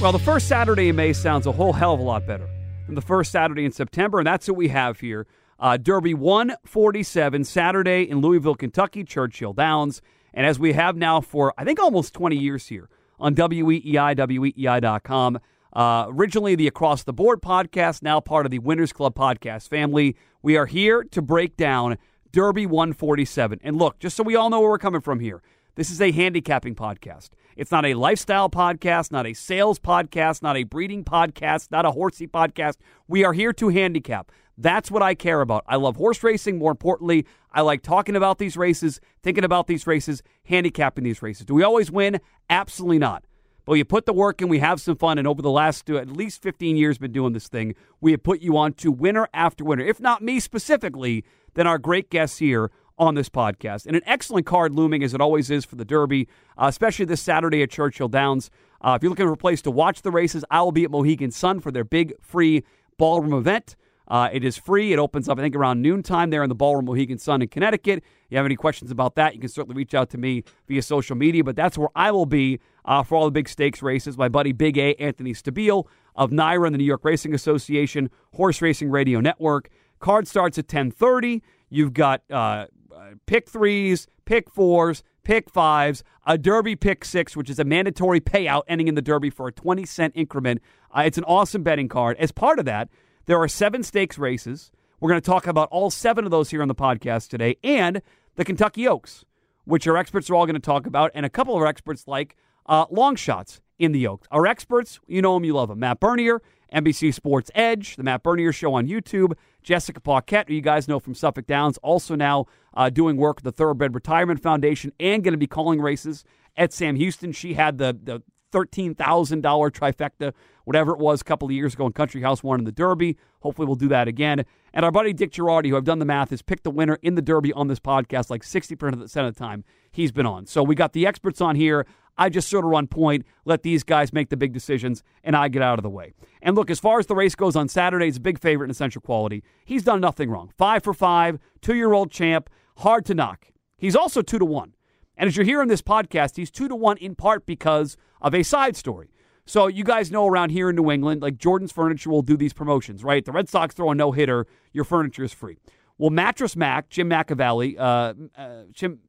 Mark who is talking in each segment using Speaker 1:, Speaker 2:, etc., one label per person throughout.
Speaker 1: Well, the first Saturday in May sounds a whole hell of a lot better than the first Saturday in September, and that's what we have here. Uh, Derby 147, Saturday in Louisville, Kentucky, Churchill Downs. And as we have now for, I think, almost 20 years here on WEEI, WEEI.com. Uh, originally the Across the Board podcast, now part of the Winners Club podcast family. We are here to break down Derby 147. And look, just so we all know where we're coming from here, this is a handicapping podcast. It's not a lifestyle podcast, not a sales podcast, not a breeding podcast, not a horsey podcast. We are here to handicap. That's what I care about. I love horse racing. More importantly, I like talking about these races, thinking about these races, handicapping these races. Do we always win? Absolutely not. But you put the work in, we have some fun, and over the last uh, at least 15 years, been doing this thing. We have put you on to winner after winner. If not me specifically, then our great guests here on this podcast. And an excellent card looming, as it always is for the Derby, uh, especially this Saturday at Churchill Downs. Uh, if you're looking for a place to watch the races, I will be at Mohegan Sun for their big free ballroom event. Uh, it is free. It opens up, I think, around noontime there in the Ballroom Mohegan Sun in Connecticut. If you have any questions about that, you can certainly reach out to me via social media. But that's where I will be uh, for all the big stakes races. My buddy Big A, Anthony Stabile of NYRA and the New York Racing Association, Horse Racing Radio Network. Card starts at 1030. You've got uh, pick threes, pick fours, pick fives, a Derby pick six, which is a mandatory payout ending in the Derby for a 20 cent increment. Uh, it's an awesome betting card. As part of that, there are seven stakes races. We're going to talk about all seven of those here on the podcast today and the Kentucky Oaks, which our experts are all going to talk about, and a couple of our experts like uh, long shots in the Oaks. Our experts, you know them, you love them. Matt Bernier, NBC Sports Edge, the Matt Bernier Show on YouTube. Jessica Paquette, who you guys know from Suffolk Downs, also now uh, doing work at the Thoroughbred Retirement Foundation and going to be calling races at Sam Houston. She had the, the $13,000 trifecta, whatever it was, a couple of years ago in Country House One in the Derby. Hopefully, we'll do that again. And our buddy Dick Girardi, who I've done the math, has picked the winner in the Derby on this podcast like 60% of the time he's been on. So we got the experts on here. I just sort of run point, let these guys make the big decisions, and I get out of the way. And look, as far as the race goes on Saturday, it's a big favorite in essential quality. He's done nothing wrong. Five for five, two year old champ, hard to knock. He's also two to one. And as you're hearing this podcast, he's two to one in part because of a side story. So you guys know around here in New England, like Jordan's Furniture will do these promotions, right? The Red Sox throw a no hitter, your furniture is free. Well, Mattress Mack, Jim McAvalley, uh, uh, Jim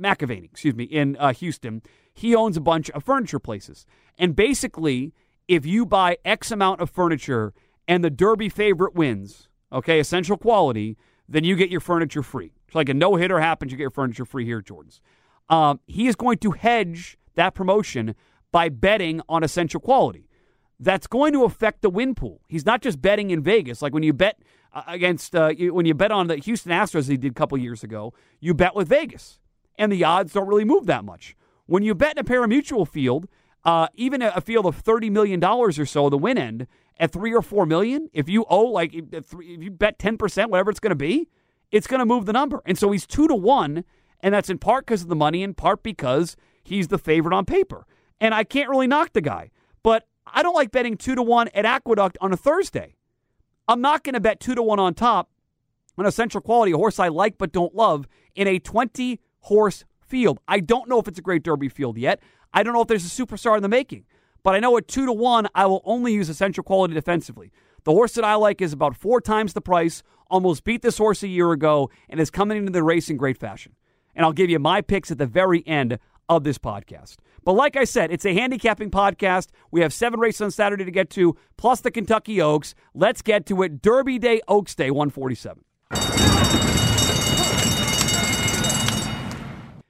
Speaker 1: McAvaney, excuse me, in uh, Houston, he owns a bunch of furniture places. And basically, if you buy X amount of furniture and the Derby favorite wins, okay, essential quality, then you get your furniture free. It's like a no hitter happens, you get your furniture free here Jordan's. Um, he is going to hedge that promotion by betting on essential quality. That's going to affect the win pool. He's not just betting in Vegas. Like when you bet uh, against, uh, when you bet on the Houston Astros, he did a couple years ago, you bet with Vegas, and the odds don't really move that much. When you bet in a parimutuel field, uh, even a field of $30 million or so, the win end, at three or four million, if you owe like if you bet 10%, whatever it's going to be, it's going to move the number. And so he's two to one and that's in part because of the money, in part because he's the favorite on paper. And I can't really knock the guy, but I don't like betting two to one at Aqueduct on a Thursday. I'm not going to bet two to one on top on Essential Quality, a horse I like but don't love, in a 20 horse field. I don't know if it's a great Derby field yet. I don't know if there's a superstar in the making. But I know at two to one, I will only use essential quality defensively. The horse that I like is about four times the price, almost beat this horse a year ago, and is coming into the race in great fashion and I'll give you my picks at the very end of this podcast. But like I said, it's a handicapping podcast. We have seven races on Saturday to get to, plus the Kentucky Oaks. Let's get to it. Derby Day, Oaks Day, 147.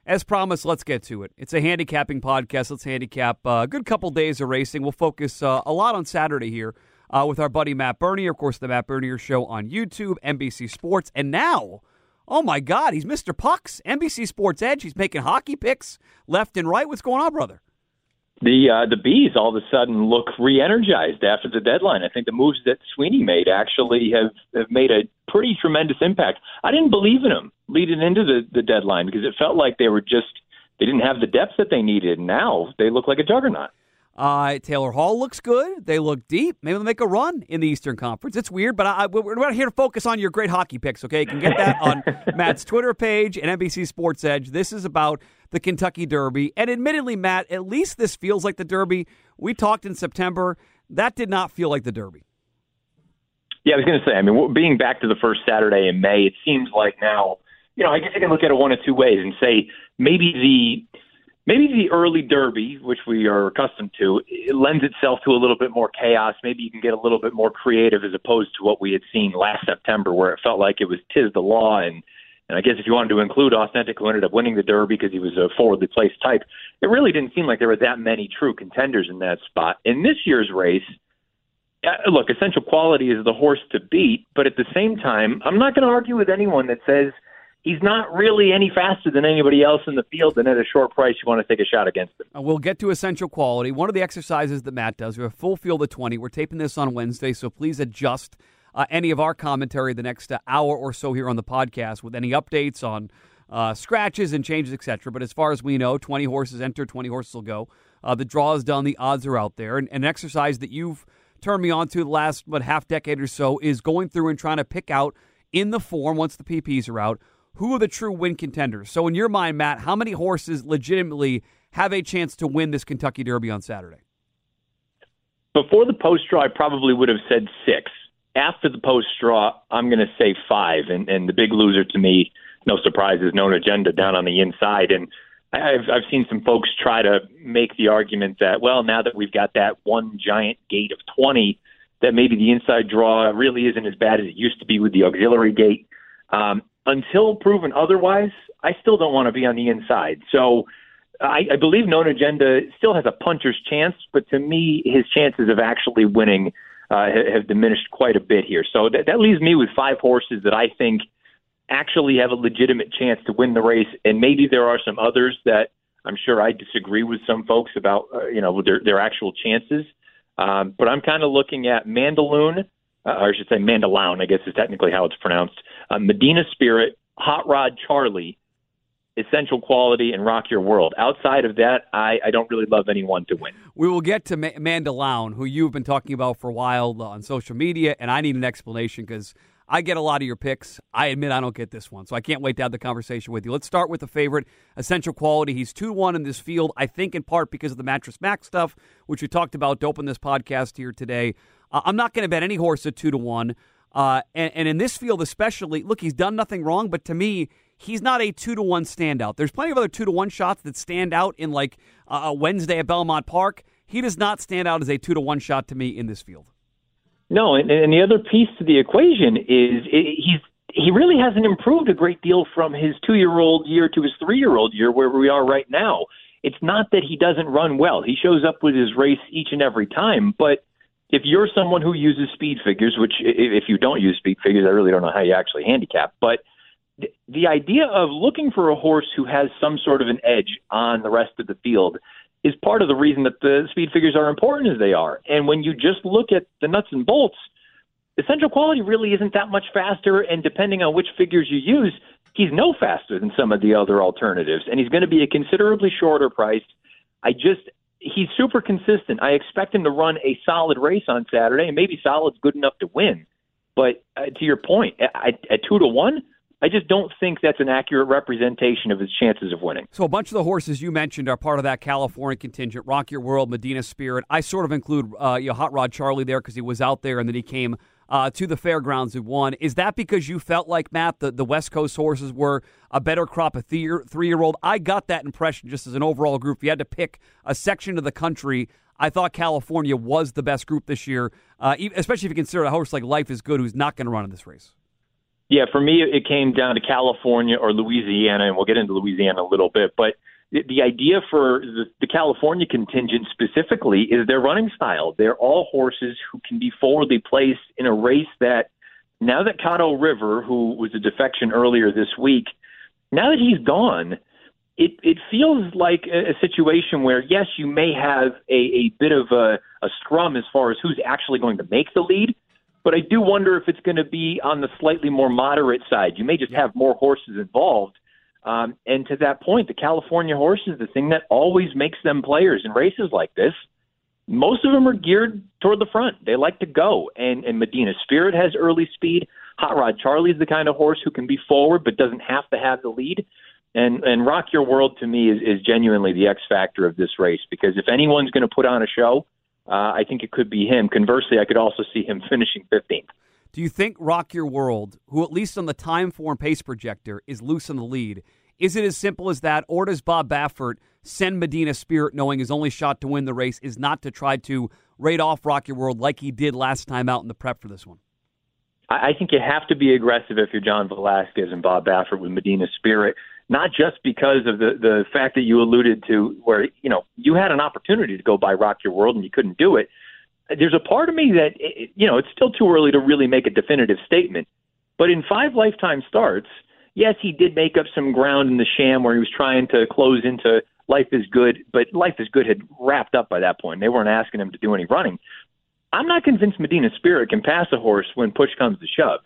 Speaker 1: As promised, let's get to it. It's a handicapping podcast. Let's handicap uh, a good couple days of racing. We'll focus uh, a lot on Saturday here uh, with our buddy Matt Bernier. Of course, the Matt Bernier Show on YouTube, NBC Sports, and now, oh my God, he's Mr. Pucks, NBC Sports Edge. He's making hockey picks left and right. What's going on, brother?
Speaker 2: The uh, the bees all of a sudden look re-energized after the deadline. I think the moves that Sweeney made actually have, have made a pretty tremendous impact. I didn't believe in them leading into the, the deadline because it felt like they were just they didn't have the depth that they needed. Now they look like a juggernaut.
Speaker 1: Uh, Taylor Hall looks good. They look deep. Maybe they'll make a run in the Eastern Conference. It's weird, but I, we're not here to focus on your great hockey picks, okay? You can get that on Matt's Twitter page and NBC Sports Edge. This is about the Kentucky Derby. And admittedly, Matt, at least this feels like the Derby. We talked in September. That did not feel like the Derby.
Speaker 2: Yeah, I was going to say, I mean, being back to the first Saturday in May, it seems like now, you know, I guess I can look at it one of two ways and say maybe the maybe the early derby, which we are accustomed to, it lends itself to a little bit more chaos. Maybe you can get a little bit more creative as opposed to what we had seen last September, where it felt like it was Tiz the Law. And, and I guess if you wanted to include Authentic, who ended up winning the derby because he was a forwardly placed type, it really didn't seem like there were that many true contenders in that spot. In this year's race, uh, look, essential quality is the horse to beat, but at the same time, I'm not going to argue with anyone that says – he's not really any faster than anybody else in the field, and at a short price, you want to take a shot against him.
Speaker 1: We'll get to essential quality. One of the exercises that Matt does, we have a full field of 20. We're taping this on Wednesday, so please adjust uh, any of our commentary the next uh, hour or so here on the podcast with any updates on uh, scratches and changes, etc. But as far as we know, 20 horses enter, 20 horses will go. Uh, the draw is done, the odds are out there. And an exercise that you've turned me on to the last, what, half decade or so is going through and trying to pick out in the form, once the PPs are out, who are the true win contenders? So, in your mind, Matt, how many horses legitimately have a chance to win this Kentucky Derby on Saturday?
Speaker 2: Before the post draw, I probably would have said six. After the post draw, I'm going to say five. And, and the big loser to me, no surprise, is known agenda down on the inside. And I've, I've seen some folks try to make the argument that, well, now that we've got that one giant gate of 20, that maybe the inside draw really isn't as bad as it used to be with the auxiliary gate. Um, until proven otherwise, I still don't want to be on the inside. So I, I believe Known Agenda still has a puncher's chance, but to me, his chances of actually winning uh, have diminished quite a bit here. So that, that leaves me with five horses that I think actually have a legitimate chance to win the race, and maybe there are some others that I'm sure I disagree with some folks about, uh, you know, their their actual chances. Um, but I'm kind of looking at Mandaloun, uh, or I should say Mandaloun, I guess is technically how it's pronounced. Uh, Medina Spirit, Hot Rod Charlie, Essential Quality, and Rock Your World. Outside of that, I, I don't really love anyone to win.
Speaker 1: We will get to Ma- Mandaloun, who you've been talking about for a while uh, on social media, and I need an explanation because I get a lot of your picks. I admit I don't get this one, so I can't wait to have the conversation with you. Let's start with the favorite, Essential Quality. He's 2 1 in this field, I think in part because of the Mattress Mack's stuff, which we talked about to open this podcast here today. Uh, I'm not going to bet any horse at two to one. Uh, and, and, in this field, especially, look, he's done nothing wrong, but to me, he's not a two to one standout. There's plenty of other two to one shots that stand out in like a Wednesday at Belmont Park. He does not stand out as a two to one shot to me in this field.
Speaker 2: No, and, and the other piece to the equation is it, he's he really hasn't improved a great deal from his two year old year to his three year old year where we are right now. It's not that he doesn't run well. He shows up with his race each and every time, but if you're someone who uses speed figures, which if you don't use speed figures, I really don't know how you actually handicap, but the idea of looking for a horse who has some sort of an edge on the rest of the field is part of the reason that the speed figures are important as they are. And when you just look at the nuts and bolts, essential quality really isn't that much faster. And depending on which figures you use, he's no faster than some of the other alternatives. And he's going to be a considerably shorter price. I just he's super consistent. I expect him to run a solid race on Saturday, and maybe solid's good enough to win. But uh, to your point, at, at two to one, I just don't think that's an accurate representation of his chances of winning.
Speaker 1: So a bunch of the horses you mentioned are part of that California contingent. Rock Your World, Medina Spirit. I sort of include uh, you know, Hot Rod Charlie there because he was out there and then he came uh, to the fairgrounds and won. Is that because you felt like, Matt, the, the West Coast horses were a better crop of three year old? I got that impression just as an overall group. If you had to pick a section of the country, I thought California was the best group this year, uh, especially if you consider a horse like Life is Good, who's not going to run in this race.
Speaker 2: Yeah, for me, it came down to California or Louisiana, and we'll get into Louisiana a little bit. But the idea for the, the California contingent specifically is their running style. They're all horses who can be forwardly placed in a race that now that Caddo River, who was a defection earlier this week, now that he's gone, it it feels like a, a situation where yes, you may have a, a bit of a, a scrum as far as who's actually going to make the lead, but I do wonder if it's going to be on the slightly more moderate side. You may just have more horses involved. Um, and to that point, the California horses, the thing that always makes them players in races like this, most of them are geared toward the front. They like to go. And, and Medina Spirit has early speed. Hot Rod Charlie's the kind of horse who can be forward but doesn't have to have the lead. And and Rock Your World to me is, is genuinely the X factor of this race because if anyone's going to put on a show, uh, I think it could be him. Conversely, I could also see him finishing 15th.
Speaker 1: Do you think Rock Your World, who at least on the time form pace projector is loose in the lead, is it as simple as that, or does Bob Baffert send Medina Spirit knowing his only shot to win the race is not to try to rate off Rock Your World like he did last time out in the prep for this one?
Speaker 2: I think you have to be aggressive if you're John Velazquez and Bob Baffert with Medina Spirit not just because of the the fact that you alluded to where you know you had an opportunity to go by Rock Your World and you couldn't do it. There's a part of me that you know it's still too early to really make a definitive statement. But in five lifetime starts, yes, he did make up some ground in the sham where he was trying to close into Life is Good, but Life is Good had wrapped up by that point. They weren't asking him to do any running. I'm not convinced Medina Spirit can pass a horse when push comes to shove.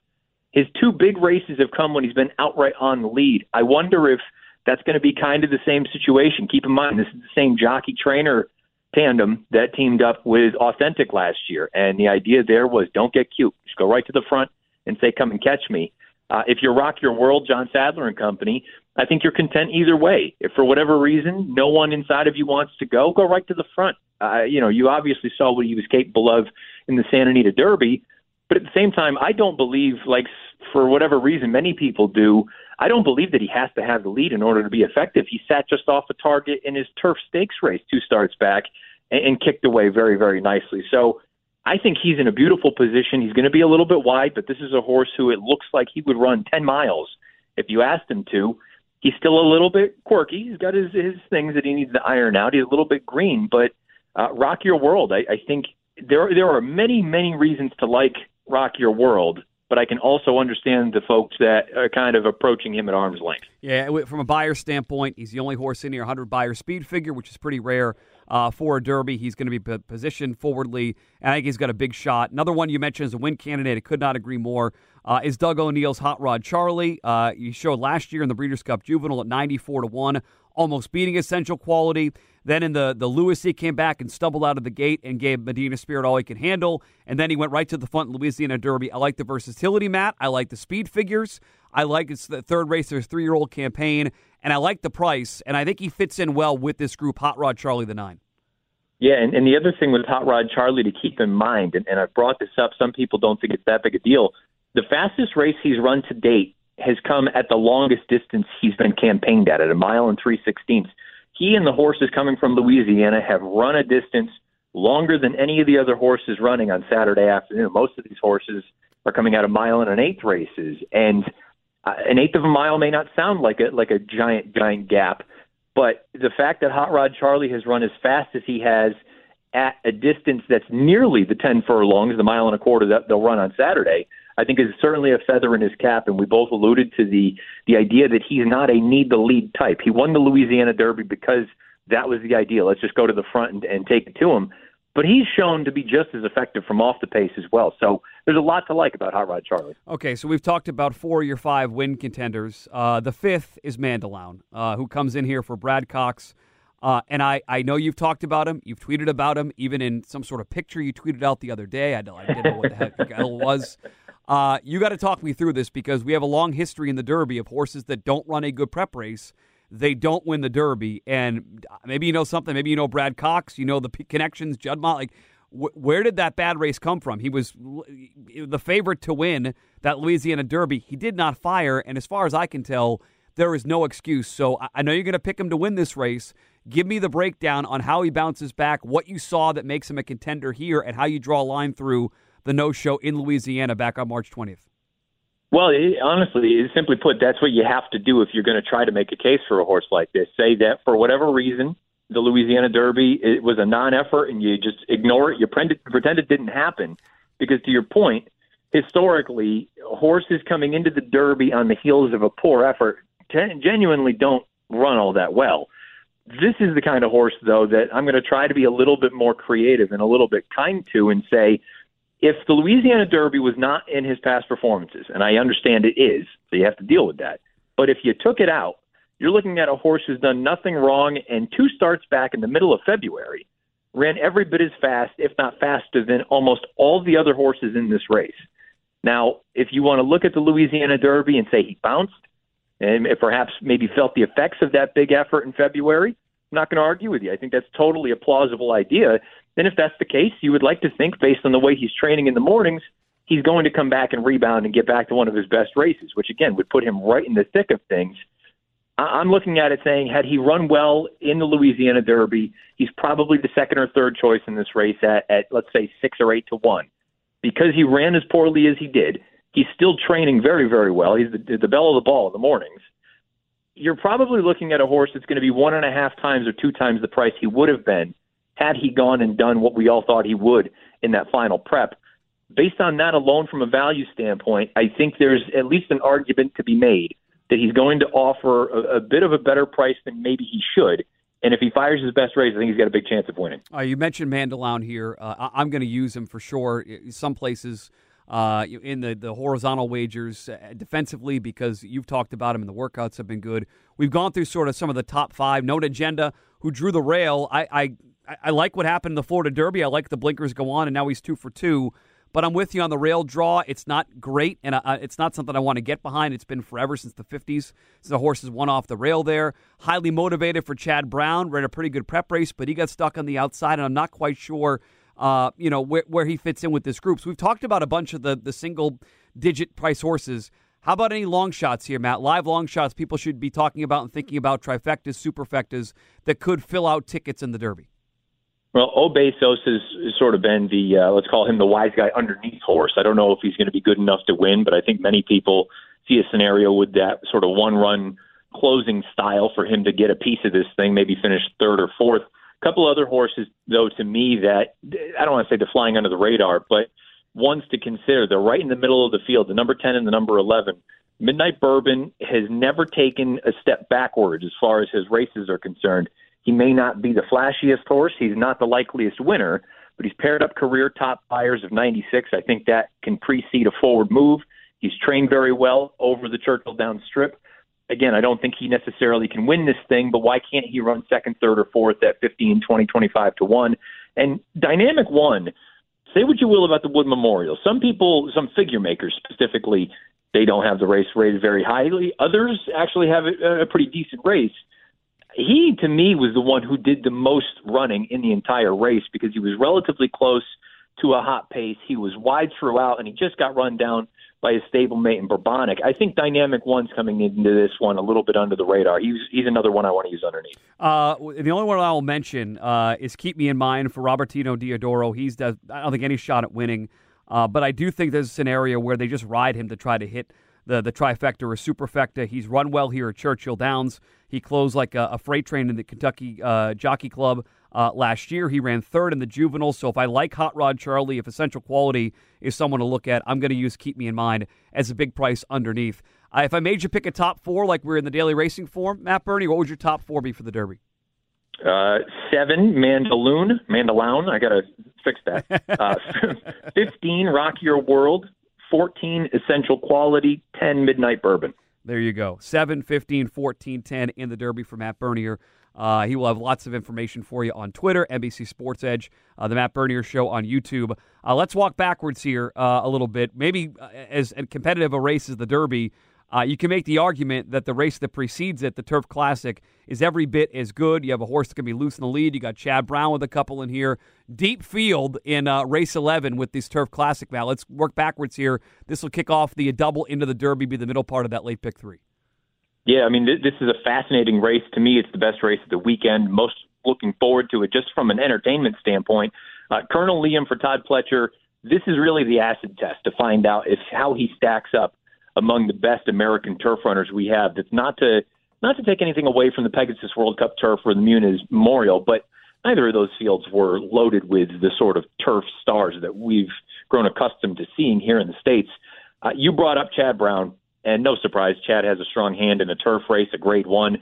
Speaker 2: His two big races have come when he's been outright on the lead. I wonder if that's going to be kind of the same situation. Keep in mind, this is the same jockey trainer tandem that teamed up with Authentic last year. And the idea there was don't get cute. Just go right to the front and say, come and catch me. Uh, if you rock your world, John Sadler and company, I think you're content either way. If for whatever reason no one inside of you wants to go, go right to the front. Uh, you know, you obviously saw what he was capable of in the Santa Anita Derby. But at the same time, I don't believe, like for whatever reason, many people do. I don't believe that he has to have the lead in order to be effective. He sat just off a target in his turf stakes race two starts back and, and kicked away very, very nicely. So I think he's in a beautiful position. He's going to be a little bit wide, but this is a horse who it looks like he would run 10 miles if you asked him to. He's still a little bit quirky. He's got his, his things that he needs to iron out. He's a little bit green, but uh, Rock Your World, I, I think there there are many, many reasons to like rock your world but I can also understand the folks that are kind of approaching him at arm's length.
Speaker 1: Yeah, from a Beyer standpoint, he's the only horse in here 100 Beyer speed figure, which is pretty rare uh, for a Derby. He's going to be positioned forwardly, I think he's got a big shot. Another one you mentioned as a win candidate, I could not agree more, uh, is Doug O'Neill's Hot Rod Charlie. Uh, he showed last year in the Breeders' Cup Juvenile at 94 to 1, almost beating Essential Quality. Then in the, the Lewis, he came back and stumbled out of the gate and gave Medina Spirit all he could handle. And then he went right to the front Louisiana Derby. I like the versatility, Matt. I like the speed figures. I like it's the third race three year old campaign. And I like the price. And I think he fits in well with this group, Hot Rod Charlie the Nine.
Speaker 2: Yeah, and, and the other thing with Hot Rod Charlie to keep in mind, and, and I've brought this up, some people don't think it's that big a deal. The fastest race he's run to date has come at the longest distance he's been campaigned at, at a mile and three sixteenths. He and the horses coming from Louisiana have run a distance longer than any of the other horses running on Saturday afternoon. Most of these horses are coming out of mile and an eighth races, and Uh, an eighth of a mile may not sound like a like a giant giant gap, but the fact that Hot Rod Charlie has run as fast as he has at a distance that's nearly the 10 furlongs, the mile and a quarter that they'll run on Saturday, I think is certainly a feather in his cap. And we both alluded to the the idea that he's not a need the lead type. He won the Louisiana Derby because that was the idea. Let's just go to the front and, and take it to him. But he's shown to be just as effective from off the pace as well. So there's a lot to like about Hot Rod Charlie.
Speaker 1: Okay, so we've talked about four of your five win contenders. Uh, the fifth is Mandaloun, uh, who comes in here for Brad Cox. Uh, and I, I know you've talked about him. You've tweeted about him, even in some sort of picture you tweeted out the other day. I, I didn't know what the heck the hell was. Uh, you got to talk me through this because we have a long history in the Derby of horses that don't run a good prep race. They don't win the Derby. And maybe you know something. Maybe you know Brad Cox. You know the connections, Juddmonte. Like, where did that bad race come from? He was the favorite to win that Louisiana Derby. He did not fire, and as far as I can tell, there is no excuse. So I know you're going to pick him to win this race. Give me the breakdown on how he bounces back, what you saw that makes him a contender here, and how you draw a line through the no show in Louisiana back on March 20th.
Speaker 2: Well, it, honestly, simply put, that's what you have to do if you're going to try to make a case for a horse like this. Say that for whatever reason, the Louisiana Derby it was a non-effort, and you just ignore it. You pretend, pretend it didn't happen, because to your point, historically, horses coming into the Derby on the heels of a poor effort genuinely don't run all that well. This is the kind of horse, though, that I'm going to try to be a little bit more creative and a little bit kind to, and say if the Louisiana Derby was not in his past performances, and I understand it is, so you have to deal with that. But if you took it out, you're looking at a horse who's done nothing wrong and two starts back in the middle of February ran every bit as fast, if not faster, than almost all the other horses in this race. Now, if you want to look at the Louisiana Derby and say he bounced and perhaps maybe felt the effects of that big effort in February, I'm not going to argue with you. I think that's totally a plausible idea. Then, if that's the case, you would like to think, based on the way he's training in the mornings, he's going to come back and rebound and get back to one of his best races, which again would put him right in the thick of things. I'm looking at it saying, had he run well in the Louisiana Derby, he's probably the second or third choice in this race at, at let's say six or eight to one. Because he ran as poorly as he did, he's still training very, very well. He's the, the bell of the ball in the mornings. You're probably looking at a horse that's going to be one and a half times or two times the price he would have been had he gone and done what we all thought he would in that final prep. Based on that alone, from a value standpoint, I think there's at least an argument to be made that he's going to offer a, a bit of a better price than maybe he should. And if he fires his best race, I think he's got a big chance of winning.
Speaker 1: Uh, you mentioned Mandaloun here. Uh, I'm going to use him for sure. Some places uh, in the, the horizontal wagers uh, defensively because you've talked about him and the workouts have been good. We've gone through sort of some of the top five. Known Agenda, who drew the rail. I, I I like what happened in the Florida Derby. I like the blinkers go on, and now he's two for two. But I'm with you on the rail draw. It's not great, and it's not something I want to get behind. It's been forever since the 50s. So the horses won off the rail there. Highly motivated for Chad Brown. Ran a pretty good prep race, but he got stuck on the outside, and I'm not quite sure, uh, you know, where, where he fits in with this group. So we've talked about a bunch of the, the single digit price horses. How about any long shots here, Matt? Live long shots people should be talking about and thinking about trifectas, superfectas that could fill out tickets in the Derby.
Speaker 2: Well, O Besos has sort of been the uh, let's call him the wise guy underneath horse. I don't know if he's going to be good enough to win, but I think many people see a scenario with that sort of one run closing style for him to get a piece of this thing, maybe finish third or fourth. A couple other horses, though, to me that I don't want to say they're flying under the radar, but ones to consider. They're right in the middle of the field, the number 10 and the number 11. Midnight Bourbon has never taken a step backwards as far as his races are concerned. He may not be the flashiest horse. He's not the likeliest winner, but he's paired up career top Beyers of 96. I think that can precede a forward move. He's trained very well over the Churchill Down Strip. Again, I don't think he necessarily can win this thing, but why can't he run second, third, or fourth at 15, 20, 25 to 1? And Dynamic One, say what you will about the Wood Memorial. Some people, some figure makers specifically, they don't have the race rated very highly. Others actually have a, a pretty decent race he to me was the one who did the most running in the entire race because he was relatively close to a hot pace. He was wide throughout, and he just got run down by his stablemate in Bourbonic. I think Dynamic One's coming into this one a little bit under the radar. He's he's another one I want to use underneath.
Speaker 1: Uh, the only one I'll mention uh, is Keep Me in Mind for Robertino Diodoro. He's I don't think any shot at winning, uh, but I do think there's a scenario where they just ride him to try to hit the the trifecta or superfecta. He's run well here at Churchill Downs. He closed like a, a freight train in the Kentucky uh, Jockey Club uh, last year. He ran third in the juveniles. So if I like Hot Rod Charlie, if Essential Quality is someone to look at, I'm going to use Keep Me in Mind as a big price underneath. Uh, if I made you pick a top four, like we're in the daily racing form, Matt Birney, what would your top four be for the Derby?
Speaker 2: Uh, seven, Mandaloon, Mandaloun. I got to fix that. Uh, 15, Rock Your World. 14 Essential Quality, 10 Midnight Bourbon.
Speaker 1: There you go. 7, 15, 14, 10 in the Derby for Matt Bernier. Uh, he will have lots of information for you on Twitter, NBC Sports Edge, uh, the Matt Bernier Show on YouTube. Uh, let's walk backwards here uh, a little bit. Maybe uh, as competitive a race as the Derby, Uh, you can make the argument that the race that precedes it, the Turf Classic, is every bit as good. You have a horse that can be loose in the lead. You got Chad Brown with a couple in here. Deep field in uh, race 11 with this Turf Classic. Now, let's work backwards here. This will kick off the double into the Derby, be the middle part of that late pick three.
Speaker 2: Yeah, I mean, this is a fascinating race. To me, it's the best race of the weekend. Most looking forward to it just from an entertainment standpoint. Uh, Colonel Liam for Todd Pletcher. This is really the acid test to find out if how he stacks up among the best American turf runners we have. That's not to not to take anything away from the Pegasus World Cup turf or the Muniz Memorial, but neither of those fields were loaded with the sort of turf stars that we've grown accustomed to seeing here in the states. Uh, you brought up Chad Brown, and no surprise, Chad has a strong hand in a turf race, a Grade One.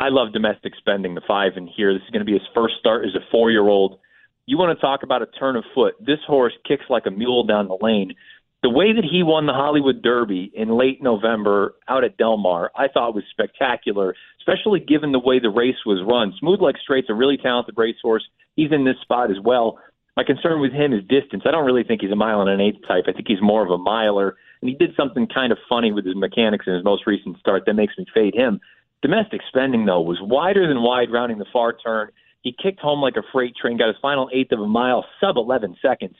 Speaker 2: I love domestic spending the five in here. This is going to be his first start as a four-year-old. You want to talk about a turn of foot? This horse kicks like a mule down the lane the way that he won the Hollywood Derby in late November out at Del Mar, I thought was spectacular, especially given the way the race was run. Smooth Like Strait's a really talented racehorse. He's in this spot as well. My concern with him is distance. I don't really think he's a mile and an eighth type. I think he's more of a miler. And he did something kind of funny with his mechanics in his most recent start that makes me fade him. Domestic spending, though, was wider than wide rounding the far turn. He kicked home like a freight train, got his final eighth of a mile, sub 11 seconds.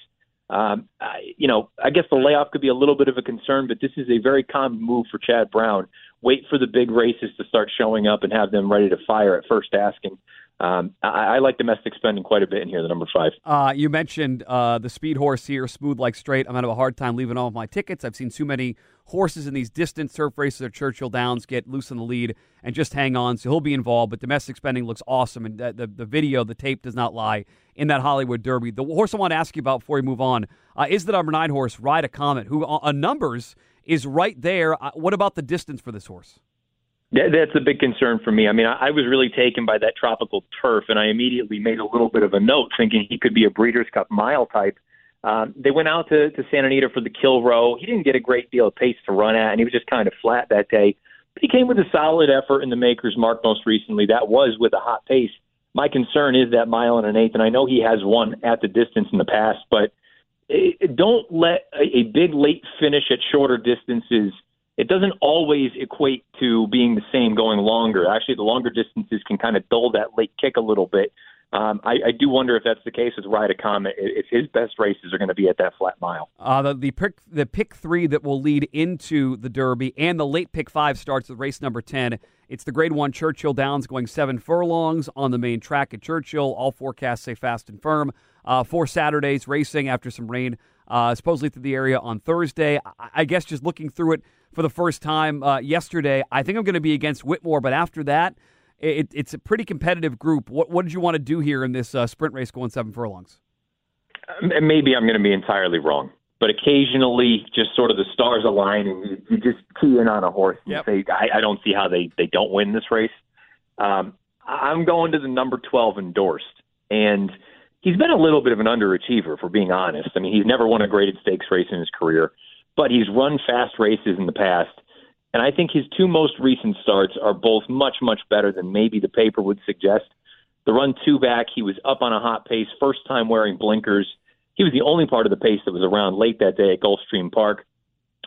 Speaker 2: Um, I, you know, I guess the layoff could be a little bit of a concern, but this is a very common move for Chad Brown. Wait for the big races to start showing up and have them ready to fire at first asking. Um, I, I, like domestic spending quite a bit in here, the number five.
Speaker 1: Uh, you mentioned uh, the speed horse here, Smooth Like Strait. I'm going to have a hard time leaving all of my tickets. I've seen too many horses in these distant turf races at Churchill Downs get loose in the lead and just hang on. So he'll be involved. But domestic spending looks awesome. And the, the, the video, the tape does not lie in that Hollywood Derby. The horse I want to ask you about before we move on uh, is the number nine horse, Ride a Comet, who on uh, numbers is right there. Uh, what about the distance for this horse?
Speaker 2: That's a big concern for me. I mean, I I was really taken by that tropical turf, and I immediately made a little bit of a note, thinking he could be a Breeders' Cup mile type. Um, they went out to, to Santa Anita for the Kilroe. He didn't get a great deal of pace to run at, and he was just kind of flat that day. But he came with a solid effort in the Maker's Mark most recently. That was with a hot pace. My concern is that mile and an eighth, and I know he has won at the distance in the past, but it, don't let a big late finish at shorter distances – it doesn't always equate to being the same going longer. Actually, the longer distances can kind of dull that late kick a little bit. Um, I, I, do wonder if that's the case with Ride a Comet. If his best races are going to be at that flat mile.
Speaker 1: Uh, the, the pick the pick three that will lead into the Derby and the late pick five starts with race number ten. It's the Grade One Churchill Downs going seven furlongs on the main track at Churchill. All forecasts say fast and firm. Uh, four Saturdays racing after some rain, uh, supposedly through the area on Thursday. I, I guess just looking through it for the first time uh, yesterday. I think I'm going to be against Whitmore, but after that, it, it's a pretty competitive group. What, what did you want to do here in this uh, sprint race going seven furlongs?
Speaker 2: Maybe I'm going to be entirely wrong, but occasionally, just sort of the stars align, and you, just key in on a horse yep. say, I, I, don't see how they they don't win this race." Um, I'm going to the number 12 endorsed, and he's been a little bit of an underachiever, for being honest. I mean, he's never won a graded stakes race in his career but he's run fast races in the past. And I think his two most recent starts are both much, much better than maybe the paper would suggest. The run two back, he was up on a hot pace, first time wearing blinkers. He was the only part of the pace that was around late that day at Gulfstream Park.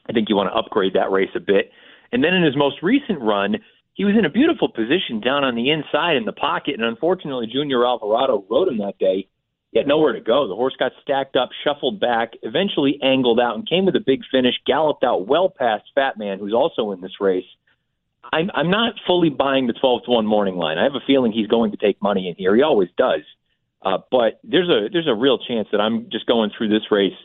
Speaker 2: I think you want to upgrade that race a bit. And then in his most recent run, he was in a beautiful position down on the inside in the pocket. And unfortunately, Junior Alvarado rode him that day he had nowhere to go. The horse got stacked up, shuffled back, eventually angled out, and came with a big finish. Galloped out well past Fat Man, who's also in this race. I'm I'm not fully buying the 12 to one morning line. I have a feeling he's going to take money in here. He always does. Uh, but there's a there's a real chance that I'm just going through this race,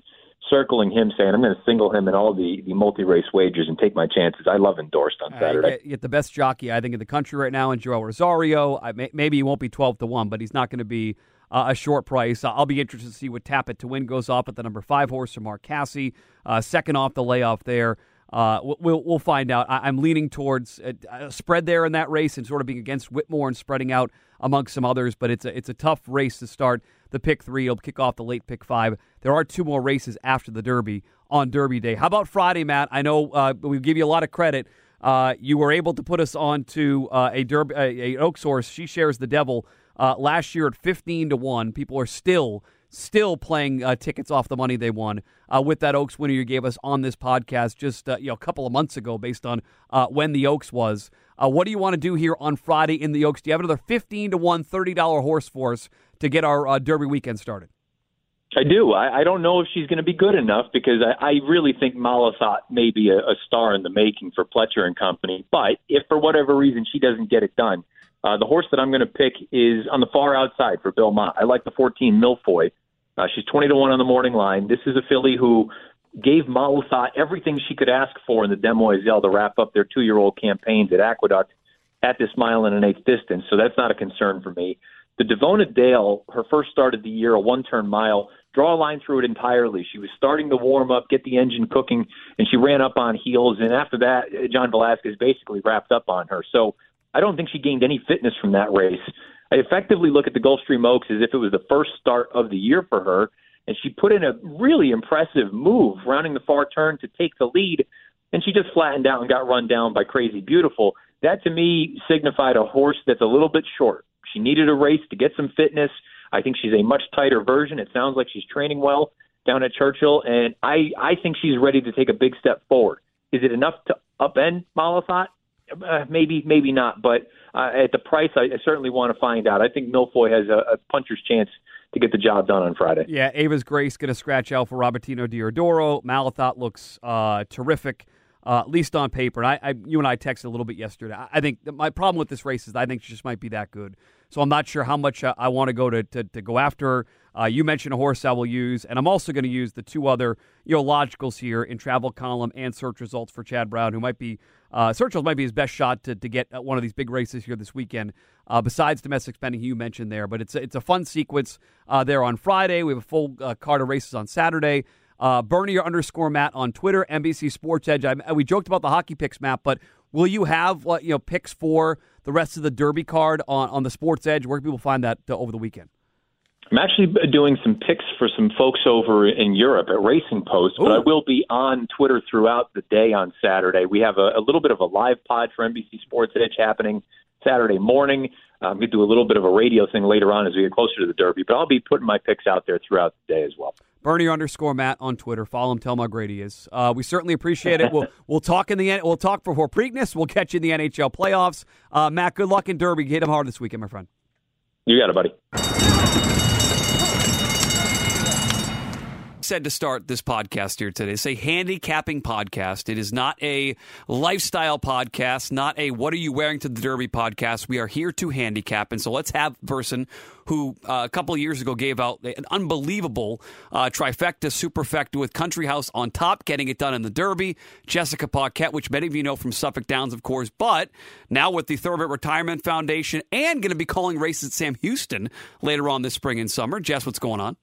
Speaker 2: circling him, saying I'm going to single him in all the the multi race wagers and take my chances. I love endorsed on Saturday.
Speaker 1: Uh, get the best jockey I think in the country right now in Joel Rosario. I, may, maybe he won't be 12 to one, but he's not going to be uh, a short price. Uh, I'll be interested to see what Tap It to Win goes off at the number five horse from Mark Casse, Uh, second off the layoff there. Uh, we'll we'll find out. I, am leaning towards a, spread there in that race and sort of being against Whitmore and spreading out amongst some others. But it's a it's a tough race to start the pick three. It'll kick off the late pick five. There are two more races after the Derby on Derby Day. How about Friday, Matt? I know uh, we give you a lot of credit. Uh, you were able to put us on to uh, a Derby, a, a Oaks horse. Shedaresthedevil uh, last year at 15 to 1. People are still still playing uh, tickets off the money they won uh, with that Oaks winner you gave us on this podcast just uh, you know a couple of months ago, based on uh, when the Oaks was. Uh, what do you want to do here on Friday in the Oaks? Do you have another fifteen to one, thirty dollar horse force to get our uh, Derby weekend started?
Speaker 2: I do. I, I don't know if she's going to be good enough because I, I really think Malathaat may be a, a star in the making for Pletcher and company. But if for whatever reason she doesn't get it done, uh, the horse that I'm going to pick is on the far outside for Bill Mott. I like the 14 Millefeuille. Uh, she's 20 to 1 on the morning line. This is a filly who gave Malathaat everything she could ask for in the Demoiselle to wrap up their two year old campaigns at Aqueduct at this mile and an eighth distance. So that's not a concern for me. The Davona Dale, her first start of the year, a one turn mile, draw a line through it entirely. She was starting to warm up, get the engine cooking, and she ran up on heels. And after that, John Velazquez basically wrapped up on her. So I don't think she gained any fitness from that race. I effectively look at the Gulfstream Oaks as if it was the first start of the year for her, and she put in a really impressive move, rounding the far turn to take the lead, and she just flattened out and got run down by Crazy Beautiful. That to me signified a horse that's a little bit short. She needed a race to get some fitness. I think she's a much tighter version. It sounds like she's training well down at Churchill, and I I think she's ready to take a big step forward. Is it enough to upend Malathaat? Uh, maybe, maybe not. But uh, at the price, I, I certainly want to find out. I think Millefeuille has a, a puncher's chance to get the job done on Friday.
Speaker 1: Yeah, Ava's Grace going to scratch out for Robertino Diodoro. Malathaat looks uh, terrific. Uh, at least on paper. And I, I, you and I texted a little bit yesterday. I, I think my problem with this race is I think she just might be that good. So I'm not sure how much uh, I want to go to, to, go after. Uh, you mentioned a horse I will use, and I'm also going to use the two other you know logicals here in travel column and search results for Chad Brown, who might be uh, results might be his best shot to, to get one of these big races here this weekend. Uh, besides domestic spending, you mentioned there, but it's a, it's a fun sequence uh, there on Friday. We have a full uh, card of races on Saturday. Uh, Bernier underscore Matt on Twitter, NBC Sports Edge. I, we joked about the hockey picks, Matt, but will you have you know picks for the rest of the Derby card on, on the Sports Edge? Where can people find that uh, over the weekend?
Speaker 2: I'm actually doing some picks for some folks over in Europe at Racing Post, but Ooh. I will be on Twitter throughout the day on Saturday. We have a, a little bit of a live pod for NBC Sports Edge happening Saturday morning. I'm going to do a little bit of a radio thing later on as we get closer to the Derby, but I'll be putting my picks out there throughout the day as well.
Speaker 1: Bernier underscore Matt on Twitter. Follow him. Tell him how great he is. Uh, we certainly appreciate it. We'll we'll talk in the we'll talk before Preakness. We'll catch you in the NHL playoffs. Uh, Matt, good luck in Derby. Hit him hard this weekend, my friend.
Speaker 2: You got it, buddy.
Speaker 1: Said to start this podcast here today. It's a handicapping podcast. It is not a lifestyle podcast, not a what are you wearing to the Derby podcast. We are here to handicap. And so let's have a person who uh, a couple of years ago gave out an unbelievable uh, trifecta superfecta with Country House on top, getting it done in the Derby. Jessica Paquette, which many of you know from Suffolk Downs, of course, but now with the Thoroughbred Retirement Foundation and going to be calling races at Sam Houston later on this spring and summer. Jess, what's going on?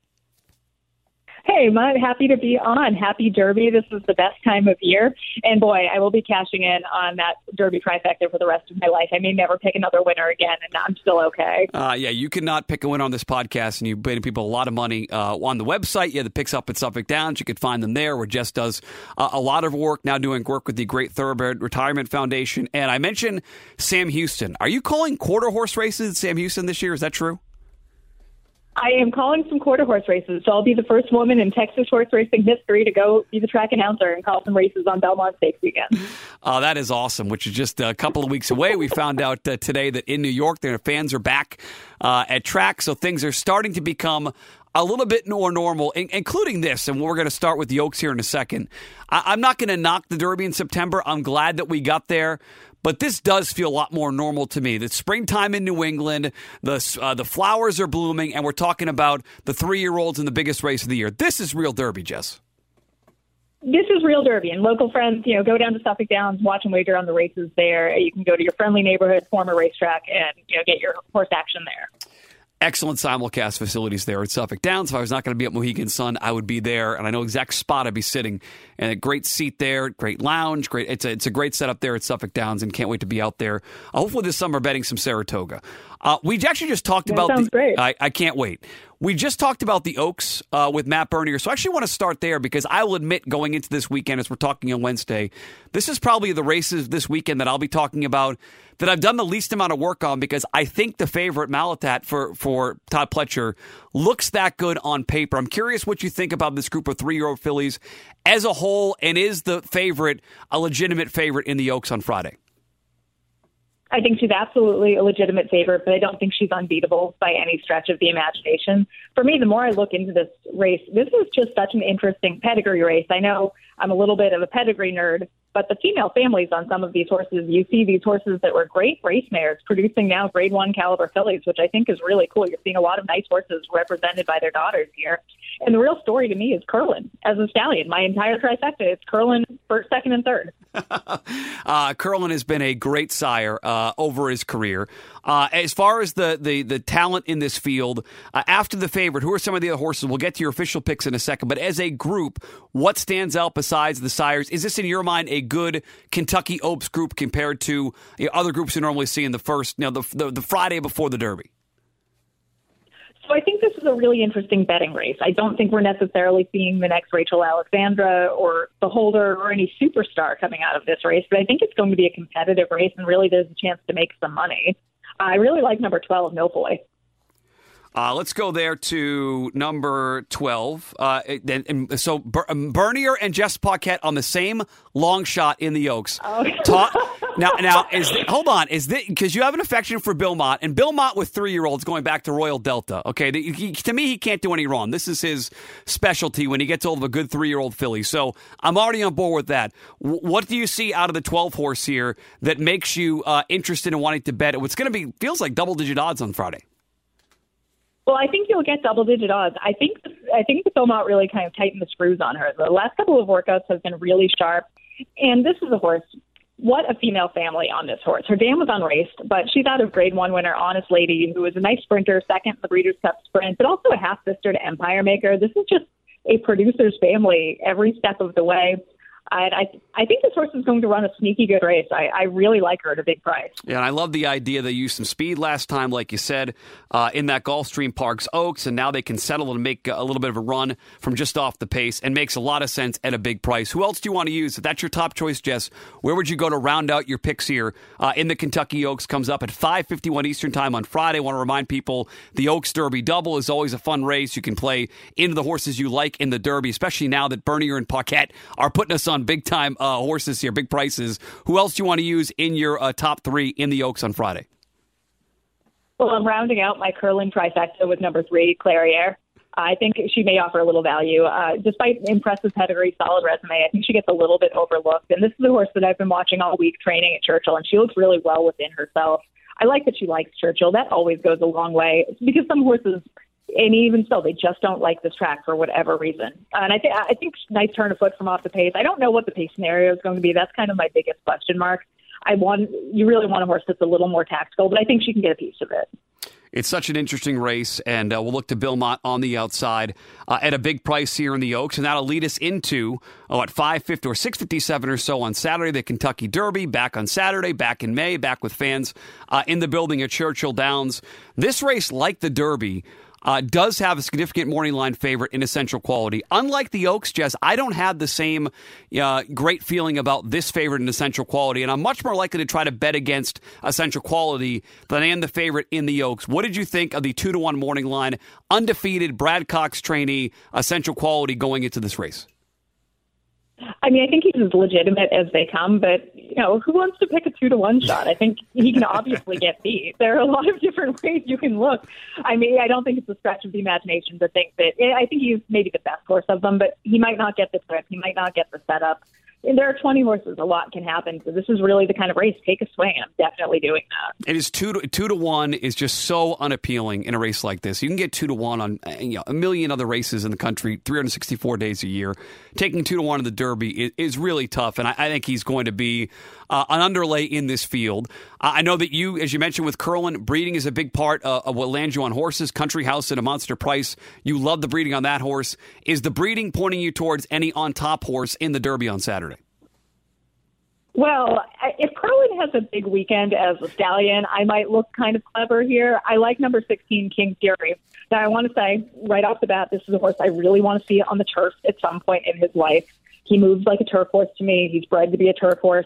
Speaker 3: Hey, I'm happy to be on. Happy Derby. This is the best time of year. And boy, I will be cashing in on that Derby trifecta for the rest of my life. I may never pick another winner again, and I'm still okay.
Speaker 1: Uh, yeah, you cannot pick a winner on this podcast, and you pay people a lot of money uh, on the website. Yeah, the picks up at Suffolk Downs. You could find them there, where Jess does uh, a lot of work now doing work with the Great Thoroughbred Retirement Foundation. And I mentioned Sam Houston. Are you calling quarter horse races Sam Houston this year? Is that true?
Speaker 3: I am calling some quarter horse races, so I'll be the first woman in Texas horse racing history to go be the track announcer and call some races on Belmont Stakes weekend.
Speaker 1: Oh, that is awesome! Which is just a couple of weeks away. We found out uh, today that in New York, their fans are back uh, at track, so things are starting to become a little bit more normal, including this. And we're going to start with the Oaks here in a second. I- am not going to knock the Derby in September. I'm glad that we got there. But this does feel a lot more normal to me. The springtime in New England, the uh, the flowers are blooming, and we're talking about the three year olds in the biggest race of the year. This is real Derby, Jess.
Speaker 3: This is real Derby, and local friends, you know, go down to Suffolk Downs, watch and wager on the races there. You can go to your friendly neighborhood former racetrack and you know get your horse action there
Speaker 1: excellent simulcast facilities there at Suffolk Downs. If I was not going to be at Mohegan Sun, I would be there, and I know exact spot I'd be sitting. And a great seat there, great lounge, great. It's a it's a great setup there at Suffolk Downs, and can't wait to be out there. Uh, hopefully this summer betting some Saratoga. Uh, we actually just talked
Speaker 3: that
Speaker 1: about. The,
Speaker 3: great.
Speaker 1: I, I can't wait. We just talked about the Oaks uh, with Matt Bernier, so I actually want to start there because I will admit, going into this weekend, as we're talking on Wednesday, this is probably the races this weekend that I'll be talking about that I've done the least amount of work on because I think the favorite Malathaat for for Todd Pletcher looks that good on paper. I'm curious what you think about this group of three year old fillies as a whole, and is the favorite a legitimate favorite in the Oaks on Friday?
Speaker 3: I think she's absolutely a legitimate favorite, but I don't think she's unbeatable by any stretch of the imagination. For me, the more I look into this race, this is just such an interesting pedigree race. I know I'm a little bit of a pedigree nerd, but the female families on some of these horses, you see these horses that were great race mares producing now grade one caliber fillies, which I think is really cool. You're seeing a lot of nice horses represented by their daughters here. And the real story to me is Curlin as a stallion. My entire trifecta is Curlin first, second, and third.
Speaker 1: uh, Curlin has been a great sire uh, over his career. Uh, as far as the, the, the talent in this field, uh, after the favorite, who are some of the other horses? We'll get to your official picks in a second. But as a group, what stands out besides the sires? Is this, in your mind, a good Kentucky Oaks group compared to you know, other groups you normally see in the first, you know, the, the, the Friday before the Derby?
Speaker 3: So I think this is a really interesting betting race. I don't think we're necessarily seeing the next Rachel Alexandra or Beholder or any superstar coming out of this race, but I think it's going to be a competitive race and really there's a chance to make some money. I really like number 12, Millefeuille.
Speaker 1: Uh, let's go there to number 12. Uh, and, and so Ber- um, Bernier and Jess Paquette on the same long shot in the Oaks.
Speaker 3: Oh.
Speaker 1: Ta- now, now is th- hold on. Is this because you have an affection for Bill Mott and Bill Mott with three year olds going back to Royal Delta? Okay, the, he, to me, he can't do any wrong. This is his specialty when he gets hold of a good three year old filly. So I'm already on board with that. W- what do you see out of the 12 horse here that makes you uh, interested in wanting to bet? What's going to be feels like double digit odds on Friday.
Speaker 3: Well, I think you'll get double digit odds. I think I think the Bill Mott really kind of tightened the screws on her. The last couple of workouts have been really sharp, and this is a horse. What a female family on this horse. Her dam was unraced, but she's out of Grade One winner, Honest Lady, who was a nice sprinter, second in the Breeders' Cup Sprint, but also a half sister to Empire Maker. This is just a producer's family every step of the way. I, I think this horse is going to run a sneaky good race. I, I really like her at a big price.
Speaker 1: Yeah, and I love the idea they used some speed last time, like you said, uh, in that Gulfstream Parks Oaks, and now they can settle and make a little bit of a run from just off the pace, and makes a lot of sense at a big price. Who else do you want to use? If that's your top choice, Jess, where would you go to round out your picks here uh, in the Kentucky Oaks? Comes up at 5:51 Eastern Time on Friday. I want to remind people the Oaks Derby Double is always a fun race. You can play into the horses you like in the Derby, especially now that Bernier and Paquette are putting us on big time uh, horses here, big prices. Who else do you want to use in your uh, top three in the Oaks on Friday?
Speaker 3: Well, I'm rounding out my Curlin trifecta with number three, Clairiere. I think she may offer a little value. Uh, despite impressive pedigree, solid resume, I think she gets a little bit overlooked. And this is a horse that I've been watching all week training at Churchill, and she looks really well within herself. I like that she likes Churchill. That always goes a long way because some horses, and even so, they just don't like this track for whatever reason. And I think I think nice turn of foot from off the pace. I don't know what the pace scenario is going to be. That's kind of my biggest question mark. I want you really want a horse that's a little more tactical, but I think she can get a piece of it.
Speaker 1: It's such an interesting race, and uh, we'll look to Bill Mott on the outside uh, at a big price here in the Oaks, and that'll lead us into oh at five fifty or six fifty seven or so on Saturday, the Kentucky Derby. Back on Saturday, back in May, back with fans uh, in the building at Churchill Downs. This race, like the Derby. Uh, does have a significant morning line favorite in essential quality. Unlike the Oaks, Jess, I don't have the same uh, great feeling about this favorite in essential quality, and I'm much more likely to try to bet against essential quality than I am the favorite in the Oaks. What did you think of the two to one morning line, undefeated Brad Cox trainee essential quality going into this race?
Speaker 3: I mean, I think he's as legitimate as they come, but you know, who wants to pick a two to one shot? I think he can obviously get beat. There are a lot of different ways you can look. I mean, I don't think it's a stretch of the imagination to think that eh, I think he's maybe the best horse of them, but he might not get the trip. He might not get the setup. There are 20 horses. A lot can happen. So this is really the kind of race. Take a swing. I'm definitely doing that.
Speaker 1: It is two to, two to one is just so unappealing in a race like this. You can get two to one on uh, you know, a million other races in the country, 364 days a year. Taking two to one in the Derby is, is really tough, and I, I, think he's going to be uh, an underlay in this field. I know that you, as you mentioned with Curlin, breeding is a big part uh, of what lands you on horses. Country House at a monster price. You love the breeding on that horse. Is the breeding pointing you towards any on top horse in the Derby on Saturday?
Speaker 3: Well, if Curlin has a big weekend as a stallion, I might look kind of clever here. I like number 16, King Fury. Now, I want to say right off the bat, this is a horse I really want to see on the turf at some point in his life. He moves like a turf horse to me. He's bred to be a turf horse,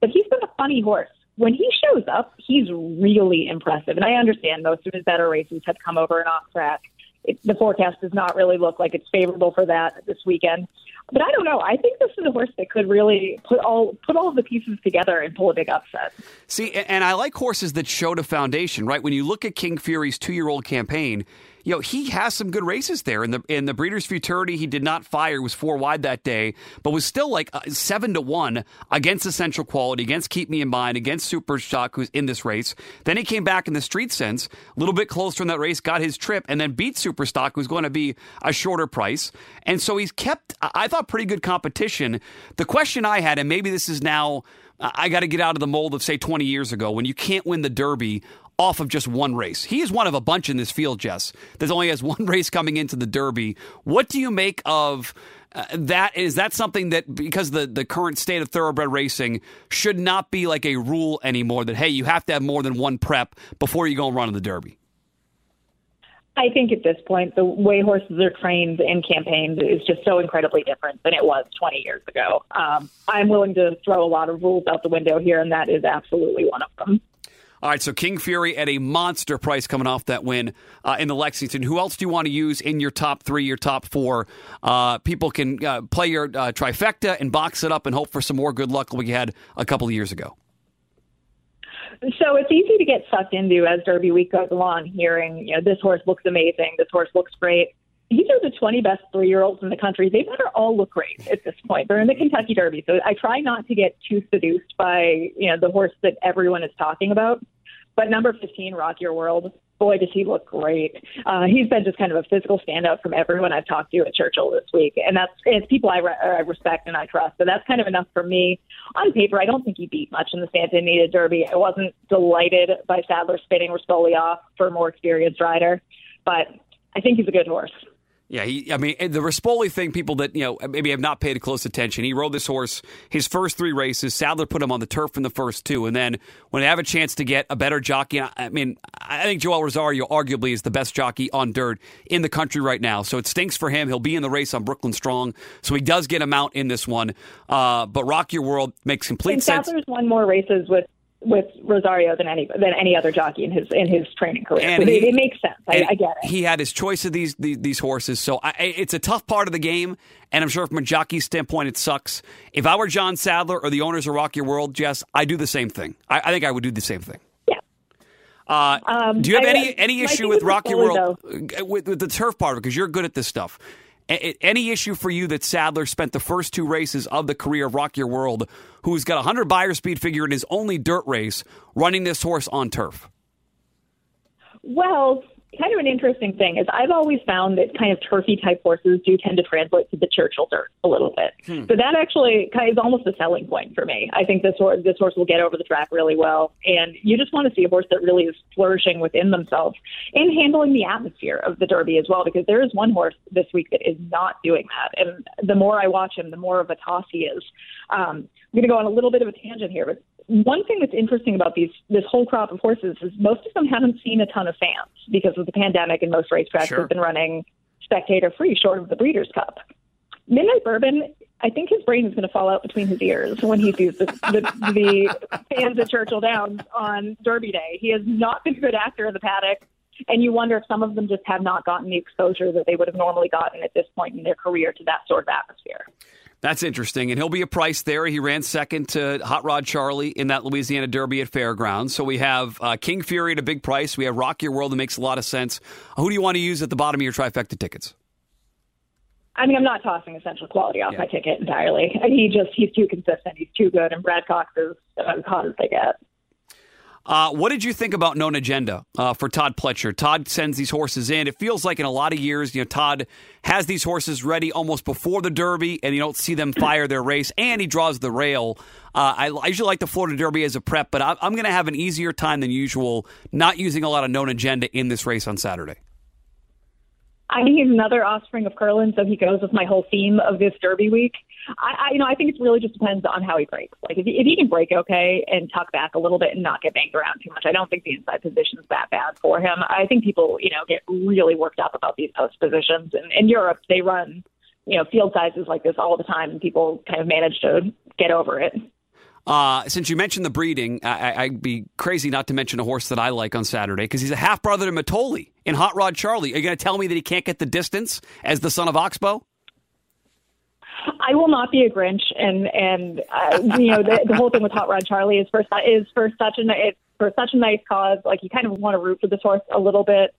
Speaker 3: but he's been a funny horse. When he shows up, he's really impressive. And I understand most of his better races have come over and off track. It, the forecast does not really look like it's favorable for that this weekend. But I don't know. I think this is a horse that could really put all put all of the pieces together and pull a big upset.
Speaker 1: See, and I like horses that showed a foundation, right? When you look at King Fury's two year old campaign, you know, he has some good races there. In the in the Breeders' Futurity, he did not fire; was four wide that day, but was still like uh, seven to one against Essential Quality, against Keep Me in Mind, against Super Stock, who's in this race. Then he came back in the Street Sense, a little bit closer in that race, got his trip, and then beat Super Stock, who's going to be a shorter price. And so he's kept, I thought, pretty good competition. The question I had, and maybe this is now. I got to get out of the mold of, say, 20 years ago when you can't win the Derby off of just one race. He is one of a bunch in this field, Jess. That only has one race coming into the Derby. What do you make of uh, that? Is that something that because the the current state of thoroughbred racing should not be like a rule anymore? That hey, you have to have more than one prep before you go and run in the Derby.
Speaker 3: I think at this point, the way horses are trained in campaigns is just so incredibly different than it was 20 years ago. Um, I'm willing to throw a lot of rules out the window here, and that is absolutely one of them.
Speaker 1: All right, so King Fury at a monster price coming off that win uh, in the Lexington. Who else do you want to use in your top three, your top four? Uh, people can uh, play your uh, trifecta and box it up and hope for some more good luck like we had a couple of years ago.
Speaker 3: So it's easy to get sucked into as Derby week goes along, hearing, you know, this horse looks amazing, this horse looks great. These are the 20 best three year olds in the country. They better all look great at this point. They're in the Kentucky Derby. So I try not to get too seduced by, you know, the horse that everyone is talking about. But number 15, Rock Your World, boy, does he look great. Uh, he's been just kind of a physical standout from everyone I've talked to at Churchill this week. And that's it's people I, re- I respect and I trust. So that's kind of enough for me. On paper, I don't think he beat much in the Santa Anita Derby. I wasn't delighted by Sadler spinning Rispoli off for a more experienced rider, but I think he's a good horse.
Speaker 1: Yeah, he, I mean, the Rispoli thing, people that, you know, maybe have not paid close attention. He rode this horse his first three races. Sadler put him on the turf in the first two. And then when they have a chance to get a better jockey, I mean, I think Joel Rosario arguably is the best jockey on dirt in the country right now. So it stinks for him. He'll be in the race on Brooklyn Strong. So he does get him out in this one. Uh, but Rock Your World makes complete
Speaker 3: and
Speaker 1: sense.
Speaker 3: Sadler's won more races with with Rosario than any than any other jockey in his in his training career.
Speaker 1: And
Speaker 3: so
Speaker 1: he,
Speaker 3: it, it, makes sense. I, I, get it.
Speaker 1: He had his choice of these these, these horses, so I, it's a tough part of the game. And I'm sure from a jockey standpoint, it sucks. If I were John Sadler or the owners of Rock Your World, Jess, I do the same thing. I, I think I would do the same thing.
Speaker 3: Yeah.
Speaker 1: Uh, um, do you have any any issue with Rock Your World with, with the turf part of it? Because you're good at this stuff. Any issue for you that Sadler spent the first two races of the career of Rock Your World, who's got a 100 Beyer speed figure in his only dirt race, running this horse on turf?
Speaker 3: Well, kind of an interesting thing is I've always found that kind of turfy type horses do tend to translate to the Churchill dirt a little bit. Hmm. So that actually kind of is almost a selling point for me. I think this horse this horse will get over the track really well, and you just want to see a horse that really is flourishing within themselves and handling the atmosphere of the Derby as well. Because there is one horse this week that is not doing that, and the more I watch him, the more of a toss he is. Um, I'm going to go on a little bit of a tangent here, but one thing that's interesting about these this whole crop of horses is most of them haven't seen a ton of fans because of the pandemic, and most racetracks sure. have been running spectator free, short of the Breeders' Cup. Midnight Bourbon, I think his brain is going to fall out between his ears when he sees the, the, the fans at Churchill Downs on Derby Day. He has not been a good actor in the paddock, and you wonder if some of them just have not gotten the exposure that they would have normally gotten at this point in their career to that sort of atmosphere.
Speaker 1: That's interesting. And he'll be a price there. He ran second to Hot Rod Charlie in that Louisiana Derby at Fairgrounds. So we have uh, King Fury at a big price. We have Rock Your World that makes a lot of sense. Who do you want to use at the bottom of your trifecta tickets?
Speaker 3: I mean, I'm not tossing essential quality off yeah. my ticket entirely. He just, he's too consistent. He's too good. And Brad Cox is as hot as they get.
Speaker 1: Uh, what did you think about Known Agenda uh, for Todd Pletcher? Todd sends these horses in. It feels like in a lot of years, you know, Todd has these horses ready almost before the Derby, and you don't see them fire their race, and he draws the rail. Uh, I, I, usually like the Florida Derby as a prep, but I, I'm going to have an easier time than usual not using a lot of Known Agenda in this race on Saturday.
Speaker 3: I mean, he's another offspring of Curlin, so he goes with my whole theme of this Derby week. I, I you know, I think it really just depends on how he breaks. Like, if he, if he can break okay and tuck back a little bit and not get banged around too much, I don't think the inside position is that bad for him. I think people, you know, get really worked up about these post positions. And in Europe, they run, you know, field sizes like this all the time, and people kind of manage to get over it.
Speaker 1: Uh, since you mentioned the breeding, I, would be crazy not to mention a horse that I like on Saturday because he's a half brother to Mitole in Hot Rod Charlie. Are you going to tell me that he can't get the distance as the son of Oxbow?
Speaker 3: I will not be a Grinch, and and uh, you know the, the whole thing with Hot Rod Charlie is for is for such a it's for such a nice cause. Like you kind of want to root for this horse a little bit.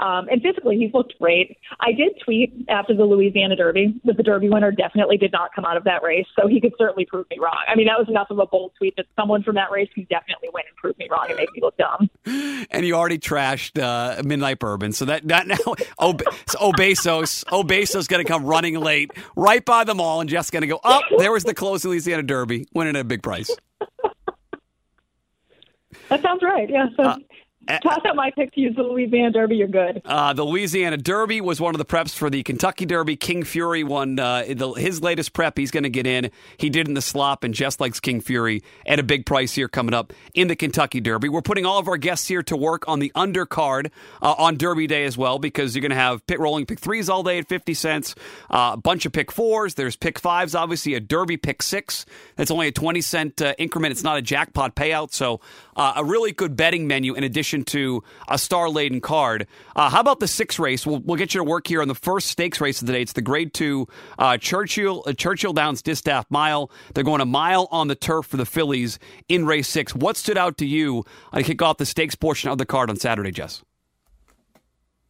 Speaker 3: Um, and physically, he's looked great. I did tweet after the Louisiana Derby that the Derby winner definitely did not come out of that race, so he could certainly prove me wrong. I mean, that was enough of a bold tweet that someone from that race can definitely win and prove me wrong and make me look dumb.
Speaker 1: And you already trashed uh, Midnight Bourbon, so that, that now Ob- O Besos Obesos going to come running late right by the mall, and Jeff's going to go, oh, there was the close Louisiana Derby, winning at a big price.
Speaker 3: That sounds right. Yeah. So uh, Toss out my pick to use the Louisiana Derby. You're good. Uh,
Speaker 1: the Louisiana Derby was one of the preps for the Kentucky Derby. King Fury won uh, the, his latest prep. He's going to get in. He did in the slop and just likes King Fury at a big price here coming up in the Kentucky Derby. We're putting all of our guests here to work on the undercard uh, on Derby Day as well because you're going to have pit rolling pick threes all day at 50 cents, uh, a bunch of pick fours. There's pick fives, obviously, a Derby pick six. That's only a 20 cent uh, increment. It's not a jackpot payout. So uh, a really good betting menu in addition to a star laden card. Uh, how about the six race? We'll, we'll get you to work here on the first stakes race of the day. It's the Grade Two uh, Churchill uh, Churchill Downs Distaff Mile. They're going a mile on the turf for the fillies in race six. What stood out to you to kick off the stakes portion of the card on Saturday, Jess?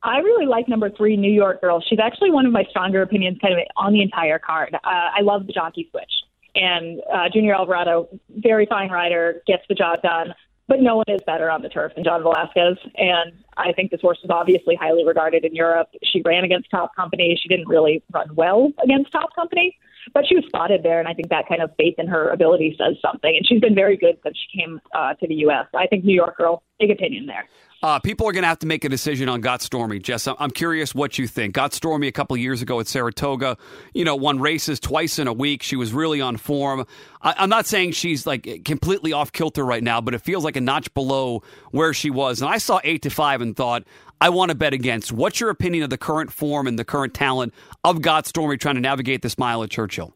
Speaker 3: I really like number three, New York Girl. She's actually one of my stronger opinions, kind of on the entire card. Uh, I love the jockey switch, and uh, Junior Alvarado, very fine rider, gets the job done but no one is better on the turf than John Velazquez. And I think this horse is obviously highly regarded in Europe. She ran against top company. She didn't really run well against top company, but she was spotted there. And I think that kind of faith in her ability says something. And she's been very good since she came uh, to the U.S. I think New York girl, big opinion there.
Speaker 1: Uh, people are going to have to make a decision on Got Stormy. Jess, I'm curious what you think. Got Stormy a couple years ago at Saratoga, you know, won races twice in a week. She was really on form. I, am not saying she's like completely off kilter right now, but it feels like a notch below where she was. And I saw eight to five and thought, I want to bet against. What's your opinion of the current form and the current talent of Got Stormy trying to navigate this mile at Churchill?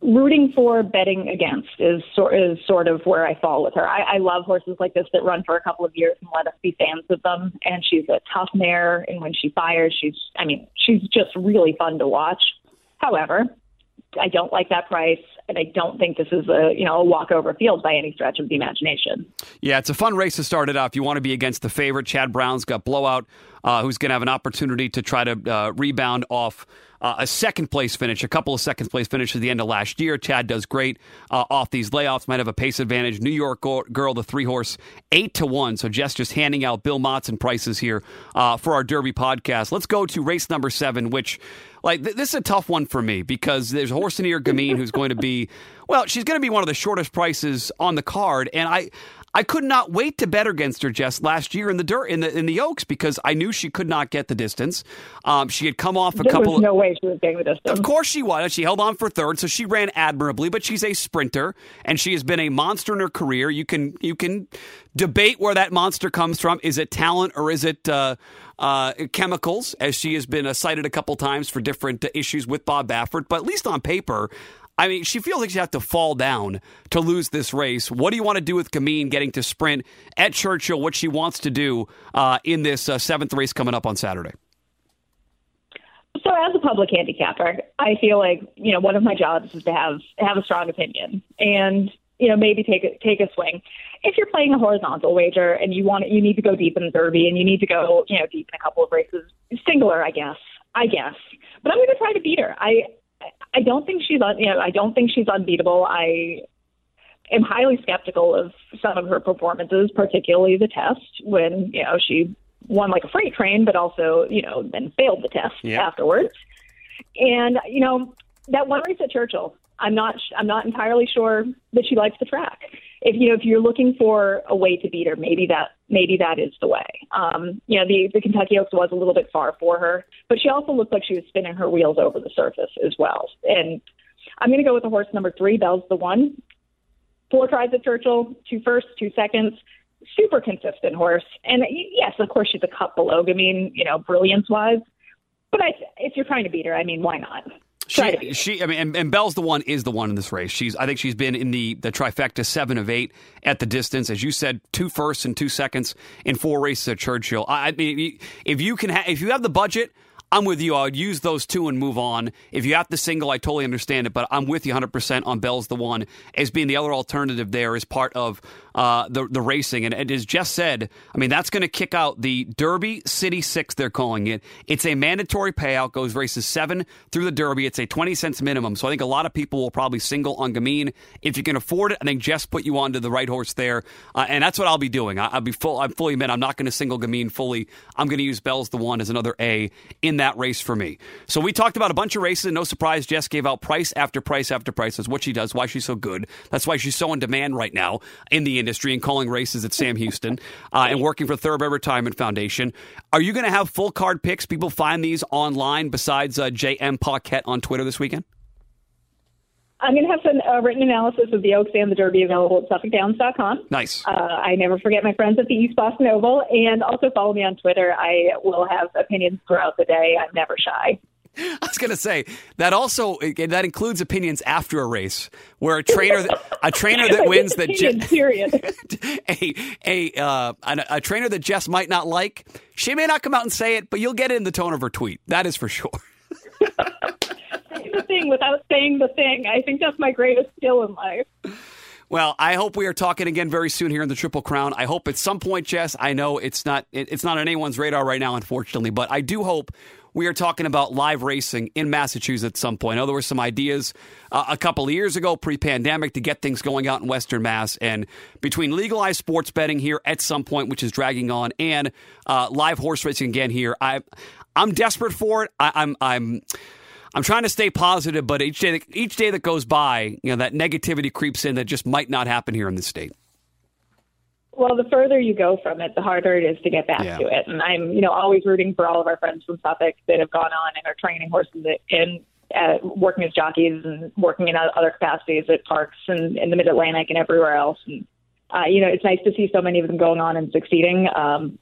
Speaker 3: Rooting for betting against is sort is sort of where I fall with her. I, I love horses like this that run for a couple of years and let us be fans of them. And she's a tough mare, and when she fires, she's I mean she's just really fun to watch. However, I don't like that price, and I don't think this is a you know a walkover field by any stretch of the imagination.
Speaker 1: Yeah, it's a fun race to start it off. You want to be against the favorite. Chad Brown's got blowout, uh, who's going to have an opportunity to try to uh, rebound off uh, a second place finish, a couple of second place finishes at the end of last year. Chad does great uh, off these layoffs, might have a pace advantage. New York Girl, the three horse, eight to one. So Jess just handing out Bill Motson prices here uh, for our Derby podcast. Let's go to race number seven, which like th- this is a tough one for me because there's here, Gamine, who's going to be well, she's going to be one of the shortest prices on the card, and I I could not wait to bet against her, Jess, last year in the dirt in the in the Oaks because I knew she could not get the distance. Um, she had come off a
Speaker 3: there
Speaker 1: couple.
Speaker 3: Was no way she was getting the distance.
Speaker 1: Of course she was. She held on for third, so she ran admirably. But she's a sprinter, and she has been a monster in her career. You can you can debate where that monster comes from. Is it talent or is it? Uh, uh, chemicals, as she has been uh, cited a couple times for different uh, issues with Bob Baffert. But at least on paper, I mean, she feels like she has to fall down to lose this race. What do you want to do with Gamine getting to sprint at Churchill? What she wants to do uh, in this uh, seventh race coming up on Saturday?
Speaker 3: So, as a public handicapper, I feel like you know one of my jobs is to have have a strong opinion and you know maybe take a, take a swing. If you're playing a horizontal wager and you want you need to go deep in the Derby and you need to go you know deep in a couple of races, singular, I guess, I guess. But I'm going to try to beat her. I I don't think she's un, you know I don't think she's unbeatable. I am highly skeptical of some of her performances, particularly the test when you know she won like a freight train, but also you know then failed the test yeah. afterwards. And you know that one race at Churchill, I'm not I'm not entirely sure that she likes the track. If you know if you're looking for a way to beat her, maybe that maybe that is the way. Um, you know, the the Kentucky Oaks was a little bit far for her, but she also looked like she was spinning her wheels over the surface as well. And I'm going to go with the horse number three. Bell's the one. Four tries at Churchill, two firsts, two seconds. Super consistent horse, and yes, of course she's a cut below. I mean, you know, brilliance wise, but I, if you're trying to beat her, I mean, why not?
Speaker 1: She, she, I mean, and, and, Bell's the one is the one in this race. She's, I think she's been in the the trifecta seven of eight at the distance, as you said, two firsts and two seconds in four races at Churchill. I, I mean, if you can, ha- if you have the budget, I'm with you. I would use those two and move on. If you have the single, I totally understand it, but I'm with you 100% on Bell's the one as being the other alternative there as part of uh, the the racing. And, and as Jess said, I mean that's going to kick out the Derby City Six. They're calling it. It's a mandatory payout. Goes races seven through the Derby. It's a twenty cents minimum. So I think a lot of people will probably single on Gamine if you can afford it. I think Jess put you onto the right horse there, uh, and that's what I'll be doing. I, will be full. I'm fully admit I'm not going to single Gamine fully. I'm going to use Bell's the one as another A in that race for me. So we talked about a bunch of races. And No surprise, Jess gave out price after price after price. That's what she does. Why she's so good. That's why she's so in demand right now in the industry industry and calling races at Sam Houston uh, and working for Thoroughbred Retirement Foundation. Are you going to have full card picks? People find these online besides uh, JM Paquette on Twitter this weekend?
Speaker 3: I'm going to have some uh, written analysis of the Oaks and the Derby available at SuffolkDowns.com.
Speaker 1: Nice.
Speaker 3: Uh, I never forget my friends at the East Boston Oval, and also follow me on Twitter. I will have opinions throughout the day. I'm never shy.
Speaker 1: I was going to say that also that includes opinions after a race, where a trainer a trainer that wins that
Speaker 3: Jess, period
Speaker 1: a a, uh, a, a trainer that Jess might not like. She may not come out and say it, but you'll get it in the tone of her tweet. That is for sure.
Speaker 3: the thing without saying the thing. I think that's my greatest skill in life.
Speaker 1: Well, I hope we are talking again very soon here in the Triple Crown. I hope at some point, Jess. I know it's not it's not on anyone's radar right now, unfortunately, but I do hope we are talking about live racing in Massachusetts at some point. I know there were some ideas uh, a couple of years ago, pre pandemic, to get things going out in Western Mass. And between legalized sports betting here at some point, which is dragging on, and uh, live horse racing again here, I, I'm desperate for it. I, I'm, I'm, I'm trying to stay positive, but each day, each day that goes by, you know, that negativity creeps in that just might not happen here in the state.
Speaker 3: Well, the further you go from it, the harder it is to get back yeah. to it. And I'm, you know, always rooting for all of our friends from Suffolk that have gone on and are training horses and uh, working as jockeys and working in other capacities at parks and in the Mid Atlantic and everywhere else. And uh, you know, it's nice to see so many of them going on and succeeding. Um,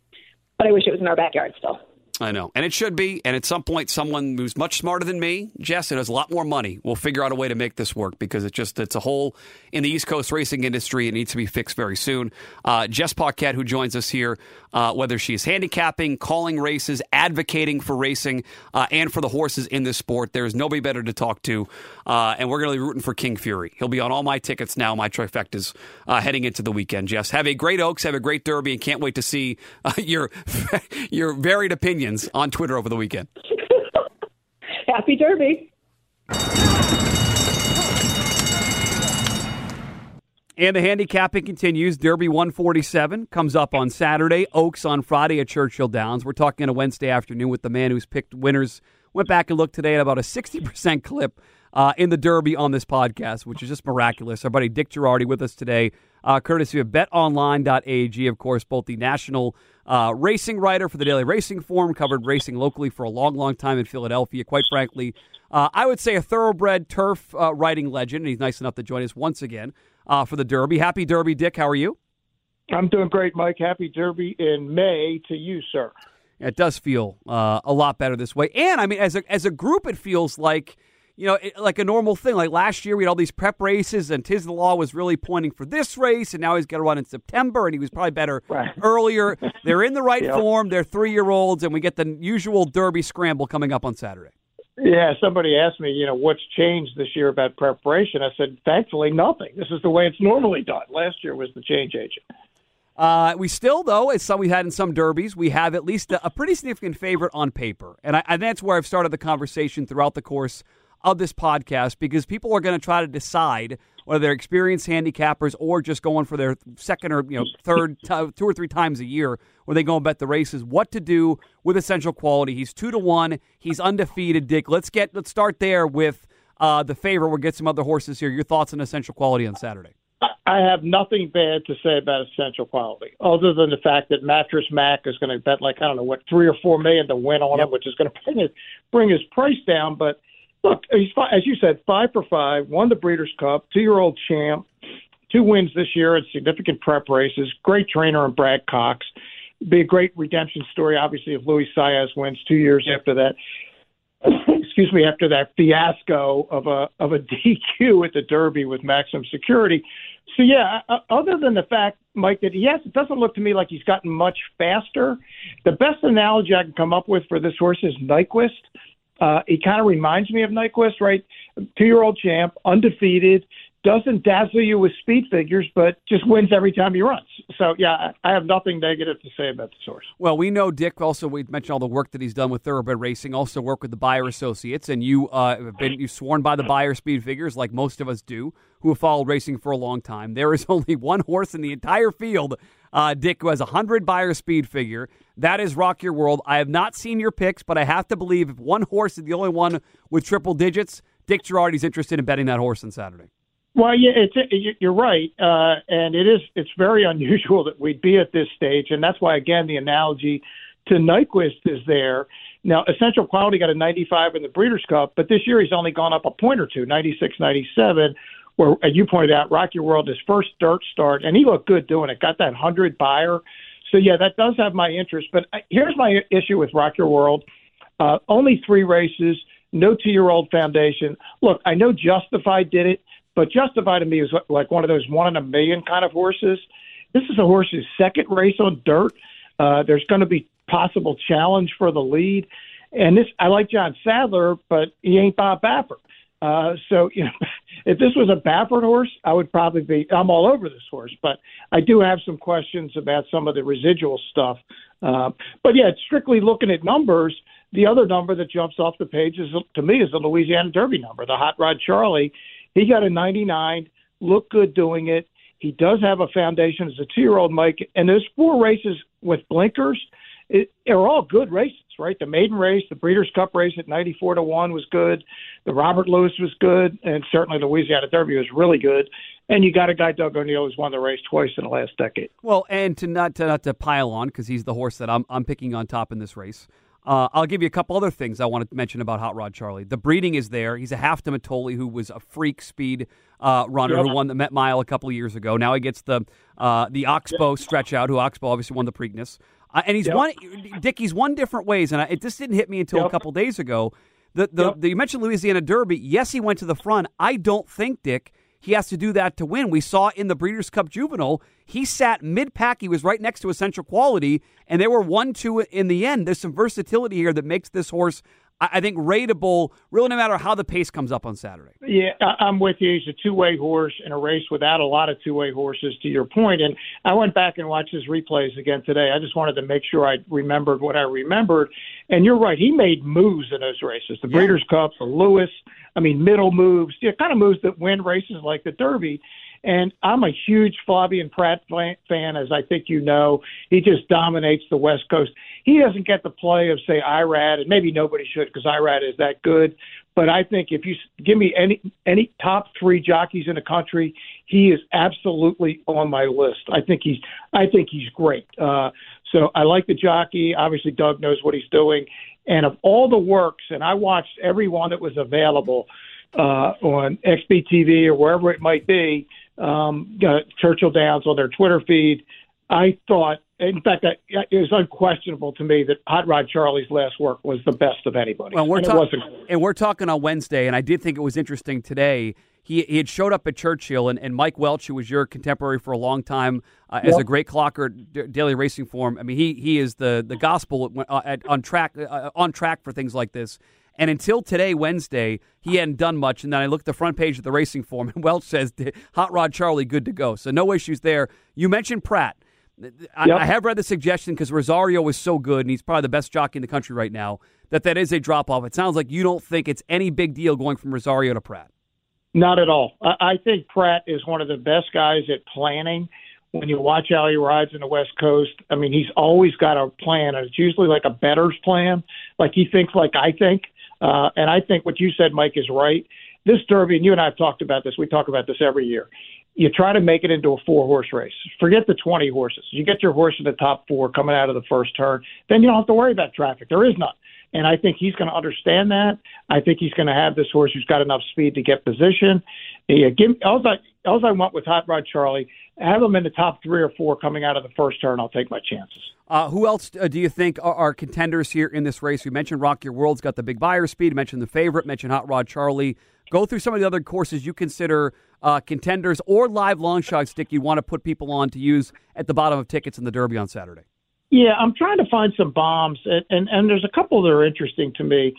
Speaker 3: but I wish it was in our backyard still.
Speaker 1: I know. And it should be. And at some point, someone who's much smarter than me, Jess, and has a lot more money, will figure out a way to make this work because it's just, it's a hole in the East Coast racing industry. It needs to be fixed very soon. Uh, Jess Paquette, who joins us here, uh, whether she is handicapping, calling races, advocating for racing, uh, and for the horses in this sport, there's nobody better to talk to. Uh, and we're going to be rooting for King Fury. He'll be on all my tickets now, my trifectas, uh, heading into the weekend. Jess, have a great Oaks, have a great Derby, and can't wait to see uh, your, your varied opinions opinions on Twitter over the weekend.
Speaker 3: Happy Derby.
Speaker 1: And the handicapping continues. Derby 147 comes up on Saturday. Oaks on Friday at Churchill Downs. We're talking on a Wednesday afternoon with the man who's picked winners. Went back and looked today at about a 60% clip uh, in the Derby on this podcast, which is just miraculous. Our buddy Dick Jerardi with us today, uh, courtesy of betonline.ag, of course, both the national uh, racing writer for the Daily Racing Form, covered racing locally for a long, long time in Philadelphia. Quite frankly, uh, I would say a thoroughbred turf uh, writing legend, and he's nice enough to join us once again uh, for the Derby. Happy Derby, Dick. How are you?
Speaker 4: I'm doing great, Mike. Happy Derby in May to you, sir.
Speaker 1: It does feel uh, a lot better this way, and I mean, as a as a group, it feels like you know, it, like a normal thing. Like last year, we had all these prep races, and Tiz the Law was really pointing for this race, and now he's got to run in September, and he was probably better right. earlier. They're in the right yep. form. They're three year olds, and we get the usual Derby scramble coming up on Saturday.
Speaker 4: Yeah, somebody asked me, you know, what's changed this year about preparation. I said, thankfully, nothing. This is the way it's normally done. Last year was the change agent.
Speaker 1: Uh, we still, though, as some we had in some derbies, we have at least a, a pretty significant favorite on paper, and, I, and that's where I've started the conversation throughout the course of this podcast because people are going to try to decide whether they're experienced handicappers or just going for their second or you know third t- two or three times a year where they go and bet the races what to do with essential quality. He's two to one. He's undefeated dick. Let's get let's start there with uh, the favorite. We'll get some other horses here. Your thoughts on essential quality on saturday?
Speaker 4: I have nothing bad to say about essential quality, other than the fact that Mattress Mack is going to bet like I don't know what three or four million to win on
Speaker 1: Yep.
Speaker 4: him, which is going to bring his bring his price down. But look, he's as you said, five for five, won the Breeders' Cup, two year old champ, two wins this year at significant prep races. Great trainer in Brad Cox. Be a great redemption story, obviously, if Luis Saez wins two years after that. excuse me, after that fiasco of a of a DQ at the Derby with maximum security. So yeah, other than the fact, Mike, that yes, it doesn't look to me like he's gotten much faster. The best analogy I can come up with for this horse is Nyquist. Uh, he kind of reminds me of Nyquist, right? Two-year-old champ, undefeated, doesn't dazzle you with speed figures, but just wins every time he runs. So yeah, I have nothing negative to say about the source.
Speaker 1: Well, we know Dick. Also, we mentioned all the work that he's done with Thoroughbred Racing. Also, work with the Beyer Associates, and you uh, have been you sworn by the Beyer Speed figures, like most of us do, who have followed racing for a long time. There is only one horse in the entire field, uh, Dick, who has a hundred Beyer Speed figure. That is Rock Your World. I have not seen your picks, but I have to believe if one horse is the only one with triple digits, Dick Jerardi's interested in betting that horse on Saturday.
Speaker 4: Well, yeah, it's you're right, uh, and it is. It's very unusual that we'd be at this stage, and that's why, again, the analogy to Nyquist is there. Now, Essential Quality got a 95 in the Breeders' Cup, but this year he's only gone up a point or two, 96, 97. Where, as you pointed out, Rock Your World his first dirt start, and he looked good doing it. Got that hundred Beyer. So yeah, that does have my interest. But uh, here's my issue with Rock Your World: uh, only three races, no two-year-old foundation. Look, I know Justified did it, but Justified to me is like one of those one in a million kind of horses. This is a horse's second race on dirt. Uh, there's going to be possible challenge for the lead, and this I like John Sadler, but he ain't Bob Baffert. Uh, so you know, if this was a Baffert horse, I would probably be. I'm all over this horse, but I do have some questions about some of the residual stuff. Uh, but yeah, strictly looking at numbers, the other number that jumps off the page is to me is the Louisiana Derby number, the Hot Rod Charlie. He got a 99, looked good doing it. He does have a foundation as a two-year-old Mike, and those four races with blinkers, it, are all good races, right? The maiden race, the Breeders' Cup race at 94 to one was good. The Robert Lewis was good, and certainly the Louisiana Derby was really good. And you got a guy, Doug O'Neill, who's won the race twice in the last decade.
Speaker 1: Well, and to not to, not to pile on because he's the horse that I'm I'm picking on top in this race. Uh, I'll give you a couple other things I want to mention about Hot Rod Charlie. The breeding is there. He's a half to Mitole, who was a freak speed uh, runner
Speaker 4: Yep.
Speaker 1: who won the Met Mile a couple of years ago. Now he gets the uh, the Oxbow stretch out, who Oxbow obviously won the Preakness. Uh, and he's
Speaker 4: Yep.
Speaker 1: one, Dick. He's one different ways, and I, it just didn't hit me until a couple days ago. The, the,
Speaker 4: Yep.
Speaker 1: the you mentioned Louisiana Derby. Yes, he went to the front. I don't think Dick he has to do that to win. We saw in the Breeders' Cup Juvenile, he sat mid pack. He was right next to Essential Quality, and they were one two in the end. There's some versatility here that makes this horse, I, think, rateable. Really, no matter how the pace comes up on Saturday.
Speaker 4: Yeah, I- I'm with you. He's a two-way horse in a race without a lot of two-way horses. To your point, and I went back and watched his replays again today. I just wanted to make sure I remembered what I remembered. And you're right. He made moves in those races. The Breeders' Cup, the Lewis. I mean, middle moves. Yeah, kind of moves that win races like the Derby. And I'm a huge Flavien Prat fan, as I think you know. He just dominates the West Coast. He doesn't get the play of, say, Irad, and maybe nobody should because Irad is that good. But I think if you give me any any top three jockeys in the country, he is absolutely on my list. I think he's I think he's great. Uh, so I like the jockey. Obviously, Doug knows what he's doing. And of all the works, and I watched every one that was available uh, on XBTV or wherever it might be, um, uh, Churchill Downs on their Twitter feed. I thought, in fact, I, it was unquestionable to me that Hot Rod Charlie's last work was the best of anybody.
Speaker 1: Well, we're
Speaker 4: and it
Speaker 1: talking, and we're talking on Wednesday, and I did think it was interesting today. He, he had showed up at Churchill, and, and Mike Welsch, who was your contemporary for a long time uh, as a great clocker D- Daily Racing Form. I mean, he he is the the gospel uh, at, on track uh, on track for things like this. And until today, Wednesday, he hadn't done much. And then I looked at the front page of the Racing Form, and Welsch says Hot Rod Charlie good to go. So no issues there. You mentioned Prat. I,
Speaker 4: Yep.
Speaker 1: I have read the suggestion because Rosario was so good, and he's probably the best jockey in the country right now. That that is a drop off. It sounds like you don't think it's any big deal going from Rosario to Prat.
Speaker 4: Not at all. I, think Prat is one of the best guys at planning. When you watch how he rides in the West Coast, I mean, he's always got a plan, and it's usually like a better's plan. Like he thinks like I think. Uh, and I think what you said, Mike, is right. This Derby, and you and I have talked about this. We talk about this every year. you try to make it into a four horse race. Forget the 20 horses. You get your horse in the top four coming out of the first turn, then you don't have to worry about traffic. There is none. And I think he's going to understand that. I think he's going to have this horse who's got enough speed to get position. Yeah, give, all, I, all I want with Hot Rod Charlie, have him in the top three or four coming out of the first turn. I'll take my chances.
Speaker 1: Uh, who else uh, do you think are, are, contenders here in this race? You mentioned Rock Your World's got the big Beyer speed. Mentioned the favorite. Mentioned Hot Rod Charlie. Go through some of the other courses you consider uh, contenders or live long shot stick you want to put people on to use at the bottom of tickets in the Derby on Saturday.
Speaker 4: Yeah, I'm trying to find some bombs, and and, and there's a couple that are interesting to me.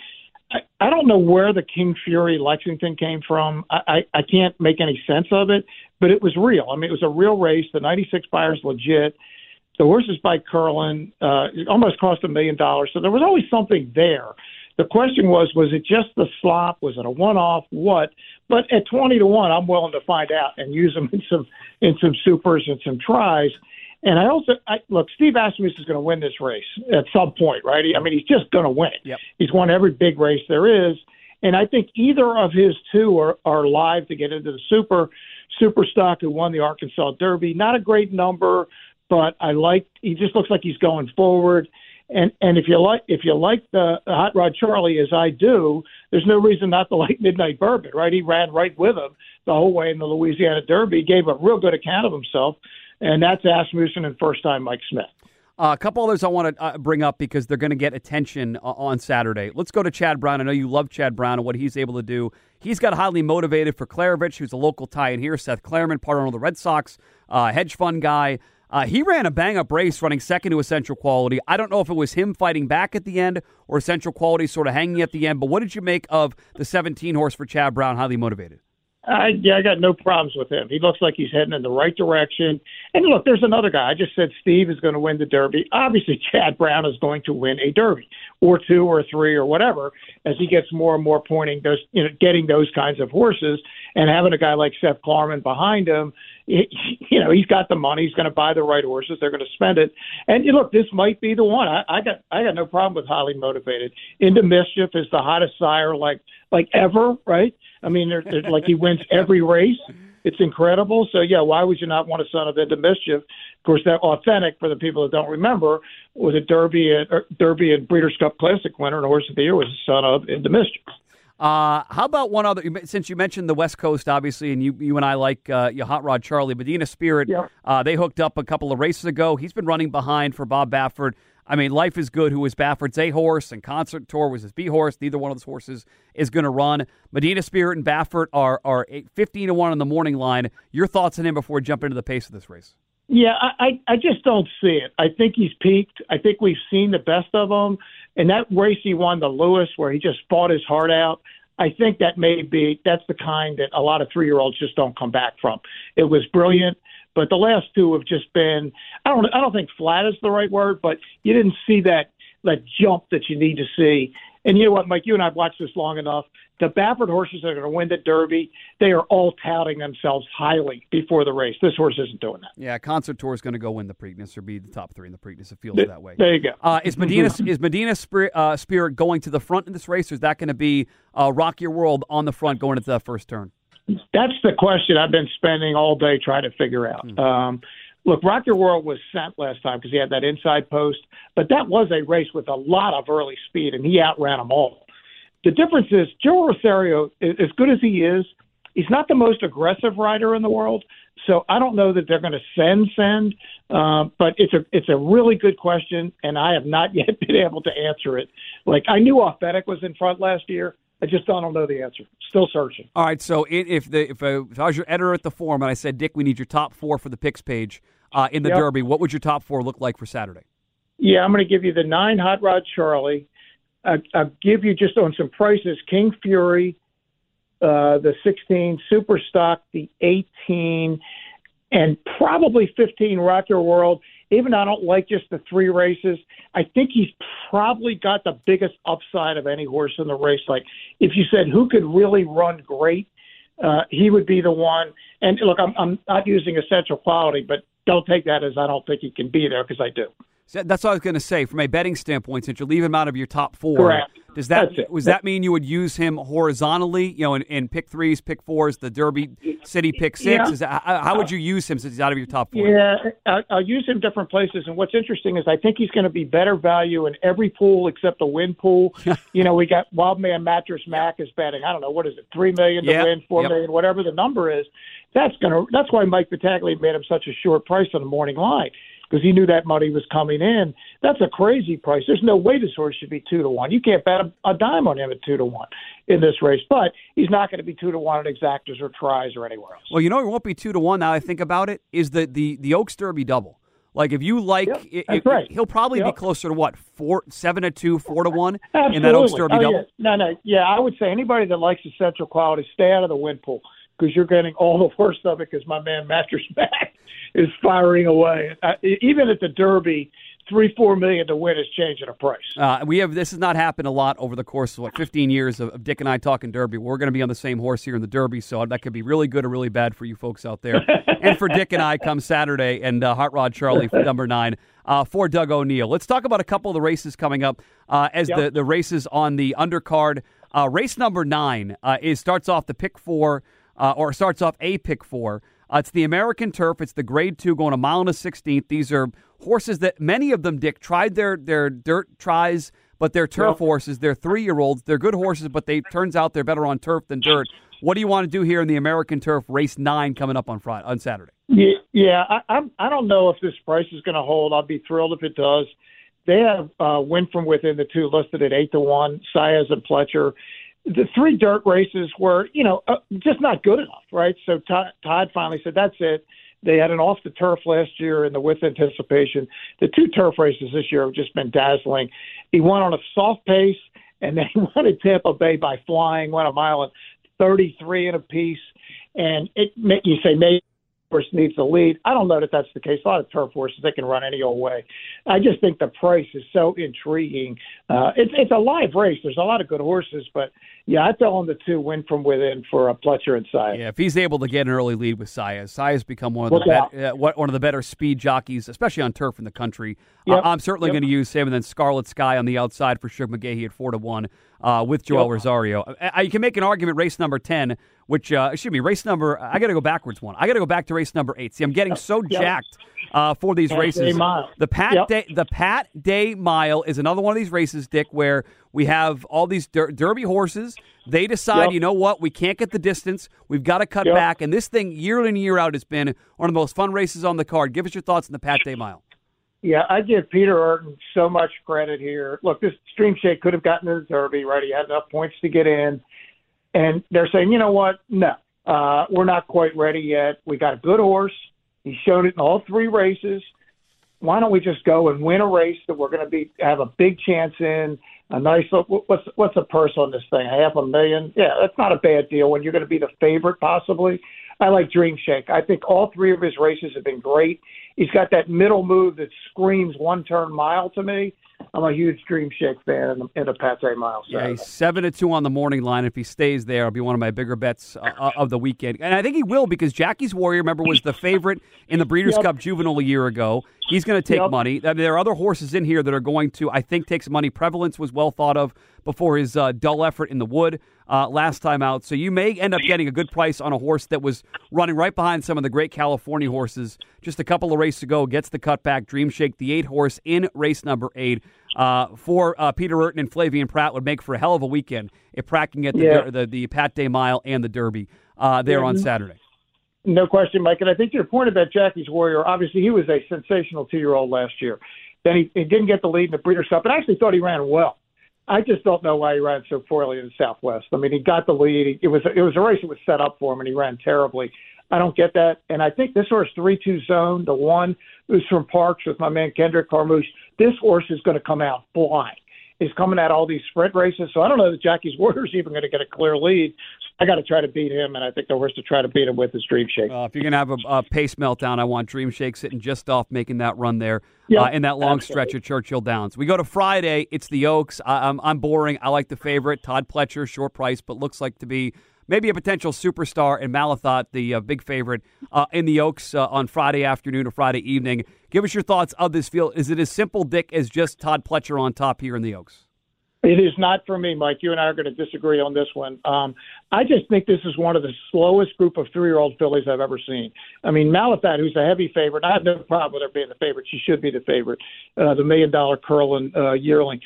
Speaker 4: I, I don't know where the King Fury Lexington came from. I, I, I can't make any sense of it, but it was real. I mean, it was a real race. The 96 Beyer's legit. The horses by Curlin. Uh, it almost cost a million dollars. So there was always something there. The question was, was it just the slop? Was it a one-off? What? But at 20 to one, I'm willing to find out and use them in some in some supers and some tries. And I also I, look, Steve Asmussen is going to win this race at some point, right? I mean, he's just going to win it.
Speaker 1: Yep.
Speaker 4: He's won every big race there is, and I think either of his two are are live to get into the Super. Super Stock, who won the Arkansas Derby, not a great number, but I like. He just looks like he's going forward. And and if you like if you like the Hot Rod Charlie as I do, there's no reason not to like Midnight Bourbon, right? He ran right with him the whole way in the Louisiana Derby, gave a real good account of himself and that's Asmussen and first time Mike Smith.
Speaker 1: Uh, a couple others I want to uh, bring up because they're going to get attention uh, on Saturday. Let's go to Chad Brown. I know you love Chad Brown and what he's able to do. He's got highly motivated for Klaravich, who's a local tie in here. Seth Klarman, partner of the Red Sox, uh, hedge fund guy. Uh, he ran a bang up race running second to Essential Quality. I don't know if it was him fighting back at the end or Essential Quality sort of hanging at the end, but what did you make of the 17 horse for Chad Brown, highly motivated?
Speaker 4: I, yeah, I got no problems with him. He looks like he's heading in the right direction. And look, there's another guy. I just said Steve is going to win the Derby. Obviously, Chad Brown is going to win a Derby or two or three or whatever as he gets more and more pointing those, you know, getting those kinds of horses and having a guy like Seth Klarman behind him. You know, he's got the money. He's going to buy the right horses. They're going to spend it. And you look, this might be the one. I, I got, I got no problem with highly motivated. Into mischief is the hottest sire like, like ever, right? I mean, they're, they're like he wins every race. It's incredible. So yeah, why would you not want a son of Into Mischief? Of course, that authentic for the people that don't remember was a Derby and Derby and Breeders' Cup Classic winner and horse of the year was the son of Into Mischief.
Speaker 1: Uh, how about one other? Since you mentioned the West Coast, obviously, and you you and I like uh, your Hot Rod Charlie, Medina Spirit.
Speaker 4: Yeah.
Speaker 1: Uh, they hooked up a couple of races ago. He's been running behind for Bob Baffert. I mean, Life is Good, who was Baffert's A horse, and Concert Tour was his B horse. Neither one of those horses is going to run. Medina Spirit and Baffert are are 15 to 1 on the morning line. Your thoughts on him before jumping jump into the pace of this race?
Speaker 4: Yeah, I, I just don't see it. I think he's peaked. I think we've seen the best of him. And that race he won, the Lewis, where he just fought his heart out, I think that may be that's the kind that a lot of three year olds just don't come back from. It was brilliant. But the last two have just been I don't I don't think flat is the right word, but you didn't see that that jump that you need to see. And you know what, Mike, you and I've watched this long enough. The Baffert horses that are going to win the Derby, they are all touting themselves highly before the race. This horse isn't doing that.
Speaker 1: Yeah, Concert Tour is going to go win the Preakness or be the top three in the Preakness. It feels that way.
Speaker 4: There you go.
Speaker 1: Uh, is Medina is Medina Spirit, uh, Spirit going to the front in this race, or is that going to be uh, Rock Your World on the front going into that first turn?
Speaker 4: That's the question I've been spending all day trying to figure out. Mm-hmm. Um, look, Your World was sent last time because he had that inside post, but that was a race with a lot of early speed, and he outran them all. The difference is Joe Rosario, as good as he is, he's not the most aggressive rider in the world. So I don't know that they're going to send send, uh, but it's a it's a really good question, and I have not yet been able to answer it. Like I knew Authentic was in front last year. I just don't know the answer. Still searching.
Speaker 1: All right. So if the if, I, if I was your editor at the forum and I said, Dick, we need your top four for the picks page uh, in the yep. Derby, what would your top four look like for Saturday?
Speaker 4: Yeah, I'm going to give you the nine Hot Rod Charlie. I, I'll give you just on some prices: King Fury, uh, the 16 Super Stock, the 18, and probably 15 Rock Your World even though I don't like just the three races, I think he's probably got the biggest upside of any horse in the race. Like if you said who could really run great, uh, he would be the one. And look, I'm, I'm not using essential quality, but don't take that as I don't think he can be there because I do.
Speaker 1: So that's what I was going to say. From a betting standpoint, since you're leaving him out of your top four,
Speaker 4: Correct.
Speaker 1: Does that does that mean you would use him horizontally? You know, in, in pick threes, pick fours, the Derby City pick six.
Speaker 4: Yeah.
Speaker 1: Is that, how, how would you use him since he's out of your top four?
Speaker 4: Yeah, I, I'll use him different places. And what's interesting is I think he's going to be better value in every pool except the win pool. you know, we got Wildman Mattress Mack is betting. I don't know what is it, three million to
Speaker 1: Yep,
Speaker 4: win, four
Speaker 1: yep.
Speaker 4: million, whatever the number is. That's gonna. That's why Mike Battaglia made him such a short price on the morning line because he knew that money was coming in. That's a crazy price. There's no way this horse should be two to one. You can't bet a, a dime on him at two to one in this race. But he's not going to be two to one at exactas or tries or anywhere else.
Speaker 1: Well, you know, it won't be two to one. Now I think about it, is the the the Oaks Derby double. Like if you like,
Speaker 4: Yep,
Speaker 1: it- it-
Speaker 4: right.
Speaker 1: he'll probably be closer to what four, seven to two, four to one
Speaker 4: Absolutely.
Speaker 1: in that Oaks Derby
Speaker 4: oh,
Speaker 1: double.
Speaker 4: Yeah. No, no. Yeah, I would say anybody that likes essential quality, stay out of the win pool because you're getting all the worst of it because my man Mattress Mack is firing away. Uh, even at the Derby, three, four million to win is changing a price.
Speaker 1: Uh, we have this has not happened a lot over the course of what 15 years of, of Dick and I talking Derby. We're going to be on the same horse here in the Derby, so that could be really good or really bad for you folks out there. and for Dick and I, come Saturday and uh, Hot Rod Charlie for number nine uh, for Doug O'Neill. Let's talk about a couple of the races coming up uh, as
Speaker 4: Yep.
Speaker 1: the the races on the undercard. Uh, race number nine uh, is starts off the pick four uh, or starts off a pick four. Uh, it's the American Turf. It's the Grade Two going a mile and a sixteenth. These are horses that many of them, Dick, tried their their dirt tries, but they're turf horses. They're three year olds. They're good horses, but they turns out they're better on turf than dirt. What do you want to do here in the American Turf race nine coming up on Friday on Saturday?
Speaker 4: Yeah, yeah. I, I'm. I don't know if this price is going to hold. I'll be thrilled if it does. They have uh, win from within the two listed at eight to one. Saez and Pletcher. The three dirt races were, you know, uh, just not good enough, right? So Todd, Todd finally said, "That's it." They had an off the turf last year and the with anticipation. The two turf races this year have just been dazzling. He won on a soft pace, and then he won at Tampa Bay by flying, went a mile and 33 and a piece. And it you say maybe horse needs the lead. I don't know that that's the case. A lot of turf horses they can run any old way. I just think the price is so intriguing. Uh, it's it's a live race. There's a lot of good horses, but yeah, I fell on the two win from within for a Pletcher and Saez.
Speaker 1: Yeah, if he's able to get an early lead with Saez, Saez become one of the
Speaker 4: Look out.
Speaker 1: bet, uh, one of the better speed jockeys, especially on turf in the country.
Speaker 4: Yep.
Speaker 1: Uh, I'm certainly
Speaker 4: Yep.
Speaker 1: going to use him, and then Scarlet Sky on the outside for Shug McGaughey at four to one uh, with Joel
Speaker 4: Yep.
Speaker 1: Rosario. Uh, you can make an argument race number ten, which uh, excuse me, race number. I got to go backwards one. I got to go back to race number eight. See, I'm getting so
Speaker 4: Yep.
Speaker 1: jacked uh, for these
Speaker 4: Pat
Speaker 1: races. The Pat
Speaker 4: Yep.
Speaker 1: Day, the Pat Day Mile is another one of these races, Dick, where we have all these der- Derby horses. They decide,
Speaker 4: Yep.
Speaker 1: you know what, we can't get the distance. We've got to cut back. And this thing, year in and year out, has been one of the most fun races on the card. Give us your thoughts on the Pat Day Mile.
Speaker 4: Yeah, I give Peter Eurton so much credit here. Look, this Dream Shake could have gotten to the Derby, right? He had enough points to get in. And they're saying, you know what? No, uh, we're not quite ready yet. We got a good horse. He showed it in all three races. Why don't we just go and win a race that we're going to be have a big chance in? A nice what's what's the purse on this thing? Half a million? Yeah, that's not a bad deal when you're going to be the favorite possibly. I like Dream Shake. I think all three of his races have been great. He's got that middle move that screams one turn mile to me. I'm a huge Dream Shake fan in the Pate Mile.
Speaker 1: Yeah, he's seven to two on the morning line. If he stays there, it'll be one of my bigger bets uh, uh, of the weekend, and I think he will because Jackie's Warrior, remember, was the favorite in the Breeders'
Speaker 4: Yep.
Speaker 1: Cup Juvenile a year ago. He's going to take
Speaker 4: Yep.
Speaker 1: money. I mean, there are other horses in here that are going to, I think, take some money. Prevalence was well thought of before his uh, dull effort in the wood uh, last time out. So you may end up getting a good price on a horse that was running right behind some of the great California horses just a couple of races ago. Gets the cutback. Dream Shake, the eight horse in race number eight. Uh, for uh, Peter Eurton and Flavien Prat would make for a hell of a weekend if Prat can get the,
Speaker 4: Yeah.
Speaker 1: Der- the, the Pat Day Mile and the Derby uh, there on Saturday.
Speaker 4: No question, Mike. And I think your point about Jackie's Warrior, obviously he was a sensational two year old last year. Then he, he didn't get the lead in the Breeders' Cup, and I actually thought he ran well. I just don't know why he ran so poorly in the Southwest. I mean, he got the lead. It was it was a race that was set up for him, and he ran terribly. I don't get that. And I think this horse three two zone, the one who's from Parx with my man Kendrick Carmouche, this horse is going to come out flying. He's coming at all these sprint races, so I don't know that Jackie's Warrior's even going to get a clear lead. I got to try to beat him, and I think the horse to try to beat him with is Dream Shake.
Speaker 1: Uh, if you're going to have a, a pace meltdown, I want Dream Shake sitting just off making that run there
Speaker 4: Yep,
Speaker 1: uh, in that long
Speaker 4: absolutely.
Speaker 1: stretch at Churchill Downs. We go to Friday. It's the Oaks. I, I'm, I'm boring. I like the favorite, Todd Pletcher, short price, but looks like to be maybe a potential superstar in Malathaat, the uh, big favorite uh, in the Oaks uh, on Friday afternoon or Friday evening. Give us your thoughts of this field. Is it as simple, Dick, as just Todd Pletcher on top here in the Oaks?
Speaker 4: It is not for me, Mike. You and I are going to disagree on this one. Um, I just think this is one of the slowest group of three-year-old fillies I've ever seen. I mean, Malathaat, who's a heavy favorite, I have no problem with her being the favorite. She should be the favorite, uh, the million-dollar Curlin uh, yearling.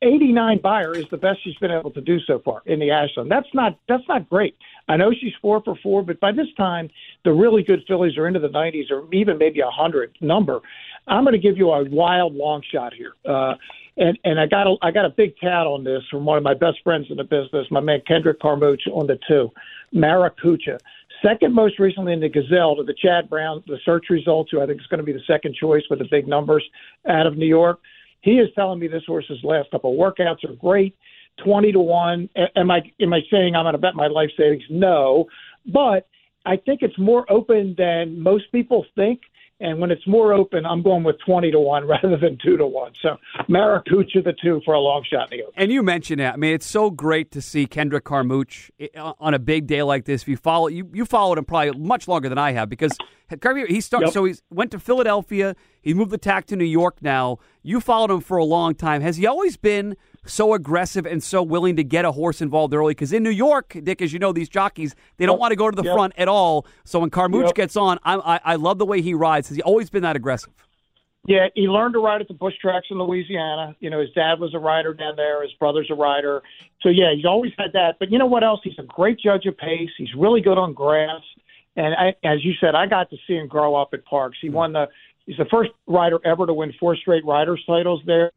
Speaker 4: 89 Beyer is the best she's been able to do so far in the Ashland. That's not that's not great. I know she's four for four, but by this time the really good fillies are into the 90s or even maybe a hundred number. I'm going to give you a wild long shot here. Uh, and and I got a I got a big cat on this from one of my best friends in the business, my man Kendrick Carmouche on the two, Maracuja. Second most recently in the Gazelle to the Chad Brown, the search results, who I think is going to be the second choice with the big numbers out of New York. He is telling me this horse's last couple workouts are great, twenty to one. Am I am I saying I'm going to bet my life savings? No, but I think it's more open than most people think. And when it's more open, I'm going with 20 to 1 rather than 2 to 1. So Maracuja, the two for a long shot in the open.
Speaker 1: And you mentioned it. I mean, it's so great to see Kendrick Carmouche uh, on a big day like this. If you follow, you, you followed him probably much longer than I have because he started, yep. so he went to Philadelphia. He moved the tack to New York now. You followed him for a long time. Has he always been so aggressive and so willing to get a horse involved early. Because in New York, Dick, as you know, these jockeys they don't yep. want to go to the yep. front at all. So when Carmouche yep. gets on, I, I, I love the way he rides. Has he always been that aggressive?
Speaker 4: Yeah, he learned to ride at the Bush tracks in Louisiana. You know, his dad was a rider down there. His brother's a rider. So yeah, he's always had that. But you know what else? He's a great judge of pace. He's really good on grass. And I, as you said, I got to see him grow up at Parx. He hmm. won the. He's the first rider ever to win four straight riders titles there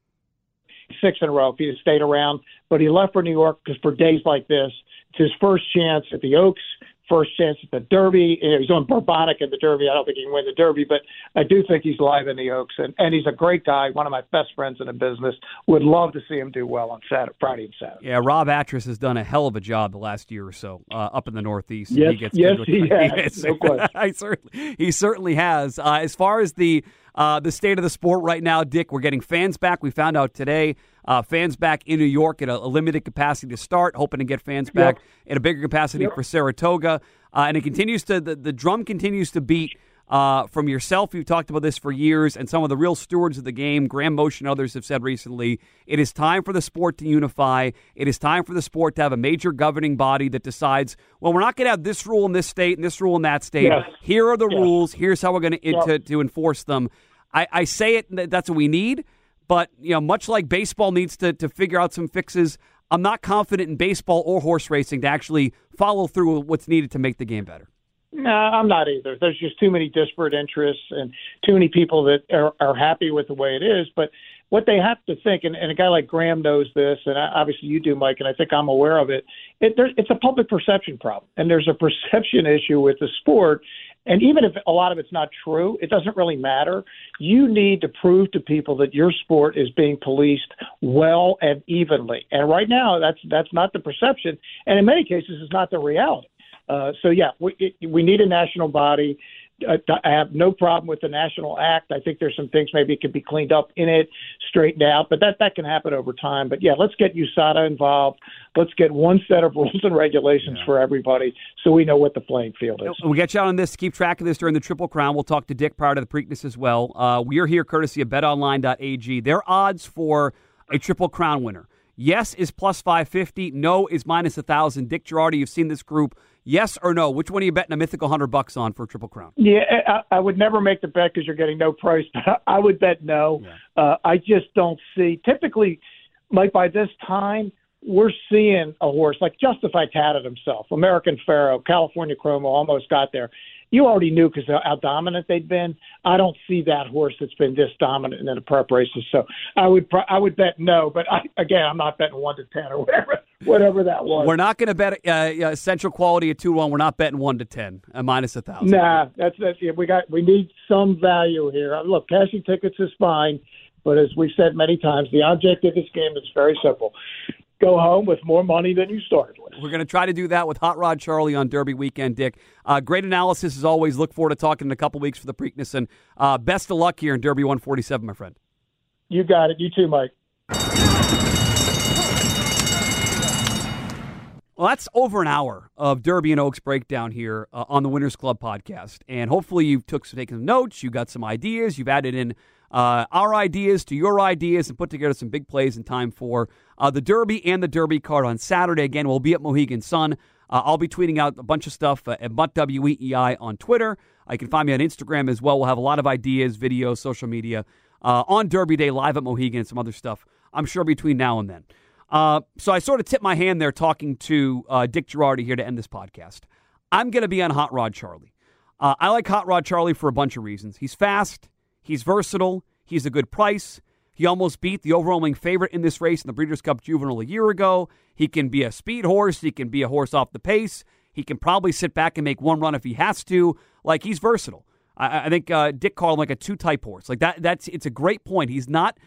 Speaker 4: six in a row if he had stayed around. But he left for New York because for days like this, it's his first chance at the Oaks, first chance at the Derby. You know, he's on Bourbonic in the Derby. I don't think he can win the Derby, but I do think he's live in the Oaks, and and he's a great guy. One of my best friends in the business. Would love to see him do well on Saturday, Friday and Saturday.
Speaker 1: Yeah, Rob Atras has done a hell of a job the last year or so uh, up in the Northeast.
Speaker 4: Yes, he gets yes, he has. no question.
Speaker 1: certainly, he certainly has. Uh, as far as the uh, the state of the sport right now, Dick. We're getting fans back. We found out today. Uh, fans back in New York at a, a, limited capacity to start, hoping to get fans back yep. at a bigger capacity yep. for Saratoga. Uh, and it continues to the, the drum continues to beat uh, from yourself. You've talked about this for years, and some of the real stewards of the game, Graham Motion, others have said recently, it is time for the sport to unify. It is time for the sport to have a major governing body that decides, well, we're not going to have this rule in this state and this rule in that state. Yes. Here are the yes. rules. Here's how we're going yep. to, to enforce them. I, I say it, that's what we need. But you know, much like baseball needs to, to figure out some fixes, I'm not confident in baseball or horse racing to actually follow through with what's needed to make the game better.
Speaker 4: No, I'm not either. There's just too many disparate interests and too many people that are, are happy with the way it is. But what they have to think, and, and a guy like Graham knows this, and obviously you do, Mike, and I think I'm aware of it. it there, it's a public perception problem, and there's a perception issue with the sport. And even if a lot of it's not true, it doesn't really matter. You need to prove to people that your sport is being policed well and evenly. And right now, that's that's not the perception, and in many cases, it's not the reality. Uh, so yeah, we it, we need a national body. Uh, I have no problem with the national act. I think there's some things maybe could be cleaned up in it, straightened out, but that that can happen over time. But yeah, let's get USADA involved. Let's get one set of rules and regulations yeah. for everybody, so we know what the playing field is.
Speaker 1: We'll get you on this. Keep track of this during the Triple Crown. We'll talk to Dick prior to the Preakness as well. Uh, we are here courtesy of BetOnline.ag. Their odds for a Triple Crown winner. Yes is plus 550. No is minus minus 1,000. Dick Jerardi, you've seen this group Yes or no? Which one are you betting a mythical hundred bucks on for Triple Crown?
Speaker 4: Yeah, I, I would never make the bet because you're getting no price. But I would bet no. Yeah. Uh, I just don't see. Typically, like by this time, we're seeing a horse like Justified Tatted himself, American Pharoah, California Chrome almost got there you already knew because how dominant they'd been. I don't see that horse that's been this dominant in the prep races. So I would I would bet no, but I, again, I'm not betting one to ten or whatever whatever that was.
Speaker 1: We're not going to bet uh, uh, Essential Quality at two one. We're not betting one to ten, uh, minus a thousand.
Speaker 4: Nah, that's that's we got we need some value here. Uh, look, cashing tickets is fine. But as we've said many times, the object of this game is very simple go home with more money than you started with.
Speaker 1: We're going to try to do that with Hot Rod Charlie on Derby weekend, Dick. Uh, great analysis as always. Look forward to talking in a couple weeks for the Preakness, and uh, best of luck here in Derby 147, my friend.
Speaker 4: You got it. You too, Mike.
Speaker 1: Well, that's over an hour of Derby and Oaks breakdown here uh, on the Winners Club podcast, and hopefully you took some taken some notes, you got some ideas, you've added in uh, our ideas to your ideas, and put together some big plays in time for uh, the Derby and the Derby card on Saturday. Again, we'll be at Mohegan Sun. Uh, I'll be tweeting out a bunch of stuff at Mutt WEEI on Twitter. You can find me on Instagram as well. We'll have a lot of ideas, videos, social media uh, on Derby Day live at Mohegan and some other stuff. I'm sure between now and then. Uh, so I sort of tipped my hand there talking to uh, Dick Jerardi here to end this podcast. I'm going to be on Hot Rod Charlie. Uh, I like Hot Rod Charlie for a bunch of reasons. He's fast, he's versatile, he's a good price. He almost beat the overwhelming favorite in this race in the Breeders' Cup Juvenile a year ago. He can be a speed horse, he can be a horse off the pace. He can probably sit back and make one run if he has to. Like he's versatile. I, I think uh, Dick called him like a two type horse. Like that. That's it's a great point. He's not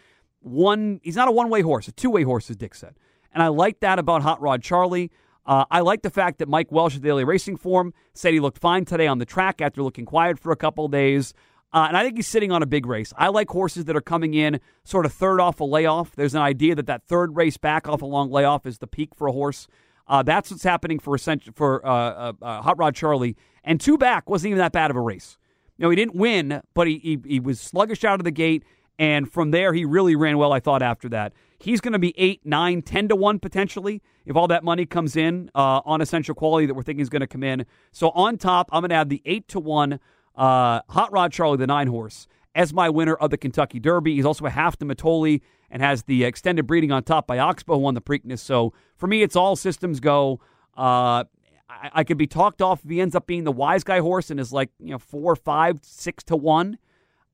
Speaker 1: one. He's not a one way horse, a two way horse, as Dick said. And I like that about Hot Rod Charlie. Uh, I like the fact that Mike Welsch of the Daily Racing Form said he looked fine today on the track after looking quiet for a couple days. Uh, and I think he's sitting on a big race. I like horses that are coming in sort of third off a layoff. There's an idea that that third race back off a long layoff is the peak for a horse. Uh, that's what's happening for for uh, uh, uh, Hot Rod Charlie. And two back wasn't even that bad of a race. You know, he didn't win, but he, he, he was sluggish out of the gate. And from there, he really ran well, I thought, after that. He's going to be 8, 9, 10 to 1 potentially if all that money comes in uh, on essential quality that we're thinking is going to come in. So on top, I'm going to add the 8 to 1 uh, Hot Rod Charlie, the nine horse, as my winner of the Kentucky Derby. He's also a half to Mitole and has the extended breeding on top by Oxbow, who won the Preakness. So for me, it's all systems go. Uh, I, I, could be talked off if he ends up being the wise guy horse and is like you know four, five, six to one.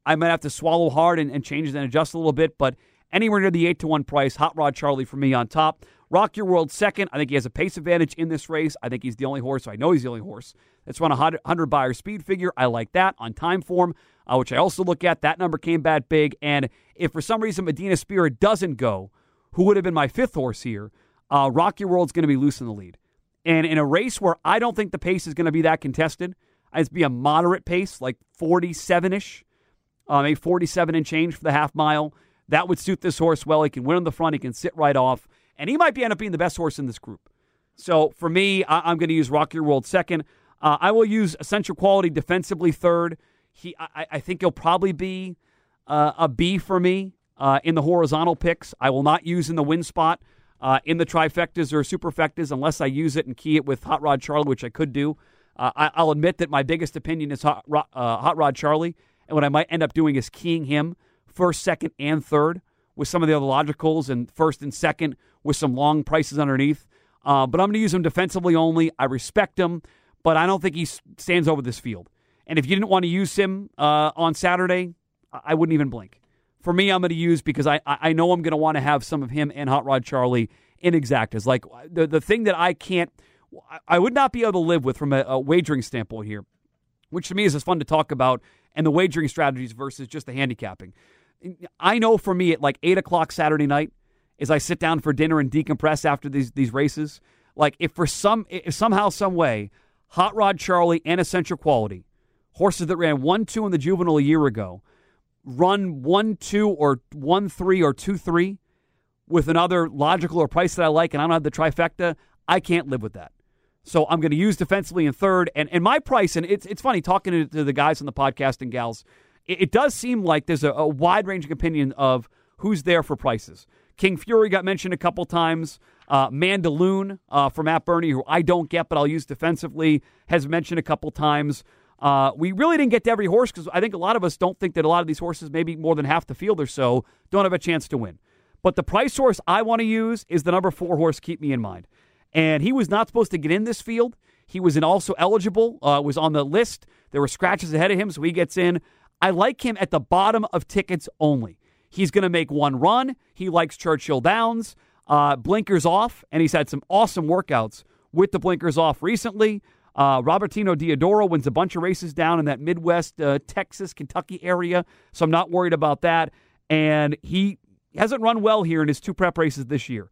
Speaker 1: I might have to swallow hard and, and change and adjust a little bit, but anywhere near the eight to one price, Hot Rod Charlie for me on top. Rock Your World second. I think he has a pace advantage in this race. I think he's the only horse. So I know he's the only horse that's run a 100 Beyer speed figure. I like that on time form, uh, which I also look at. That number came back big. And if for some reason Medina Spirit doesn't go, who would have been my fifth horse here, uh, Rock Your World's going to be loose in the lead. And in a race where I don't think the pace is going to be that contested, it's be a moderate pace, like 47 ish, uh, maybe 47 and change for the half mile. That would suit this horse well. He can win on the front, he can sit right off, and he might be end up being the best horse in this group. So for me, I- am going to use Rock Your World second. Uh, I will use Essential Quality defensively third. He, I, I think he'll probably be uh, a B for me uh, in the horizontal picks. I will not use in the win spot uh, in the trifectas or superfectas unless I use it and key it with Hot Rod Charlie, which I could do. Uh, I, will admit that my biggest opinion is Hot, uh, Hot Rod Charlie, and what I might end up doing is keying him first, second, and third with some of the other logicals, and first and second with some long prices underneath. Uh, but I'm going to use him defensively only. I respect him, but I don't think he stands over this field. And if you didn't want to use him uh, on Saturday, I wouldn't even blink. For me, I'm going to use because I I know I'm going to want to have some of him and Hot Rod Charlie in exactas. Like the the thing that I can't, I would not be able to live with from a, a wagering standpoint here, which to me is as fun to talk about, and the wagering strategies versus just the handicapping. I know for me at like eight o'clock Saturday night, as I sit down for dinner and decompress after these these races, like if for some if somehow some way, Hot Rod Charlie and Essential Quality, horses that ran one two in the juvenile a year ago run one two or one three or two three with another logical or price that I like, and I don't have the trifecta, I can't live with that. So I'm going to use defensively in third, and and my price, and it's it's funny talking to, the guys on the podcast and gals. It, it does seem like there's a, a wide ranging opinion of who's there for prices. King Fury got mentioned a couple times. Uh, Mandaloun uh, from Matt Birney, who I don't get, but I'll use defensively, has mentioned a couple times. Uh, we really didn't get to every horse because I think a lot of us don't think that a lot of these horses, maybe more than half the field or so, don't have a chance to win. But the price horse I want to use is the number four horse, Keep Me in Mind. And he was not supposed to get in this field. He was also eligible, uh, was on the list. There were scratches ahead of him, so he gets in. I like him at the bottom of tickets only. He's going to make one run. He likes Churchill Downs, uh, blinkers off, and he's had some awesome workouts with the blinkers off recently. Uh, Robertino Diodoro wins a bunch of races down in that Midwest, uh, Texas, Kentucky area, so I'm not worried about that. And he hasn't run well here in his two prep races this year.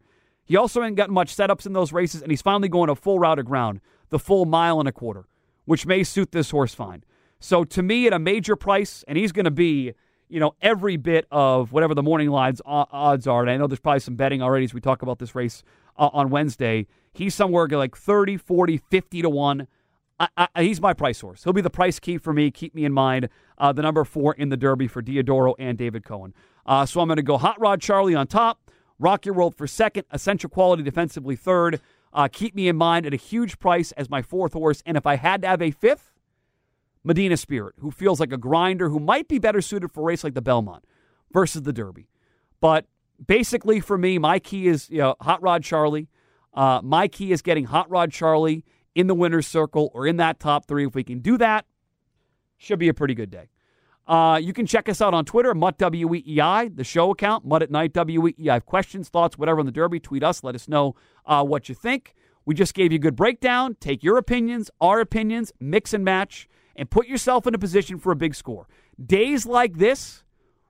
Speaker 1: He also ain't gotten much setups in those races, and he's finally going a full route of ground, the full mile and a quarter, which may suit this horse fine. So to me, at a major price, and he's going to be, you know, every bit of whatever the morning lines odds are. And I know there's probably some betting already as we talk about this race uh, on Wednesday. He's somewhere like 30, 40, 50 to 1. I, I, he's my price horse. He'll be the price key for me. Keep me in mind. Uh, the number four in the Derby for Diodoro and David Cohen. Uh, so I'm going to go Hot Rod Charlie on top, Rock Your World for second, Essential Quality defensively third. Uh, keep me in mind at a huge price as my fourth horse. And if I had to have a fifth, Medina Spirit, who feels like a grinder, who might be better suited for a race like the Belmont versus the Derby. But basically, for me, my key is you know, Hot Rod Charlie. Uh, my key is getting Hot Rod Charlie in the winner's circle or in that top three. If we can do that, should be a pretty good day. Uh, you can check us out on Twitter, Mutt WEEI, the show account, Mutt at Night WEEI. Questions, thoughts, whatever on the Derby, tweet us. Let us know uh, what you think. We just gave you a good breakdown. Take your opinions, our opinions, mix and match, and put yourself in a position for a big score. Days like this,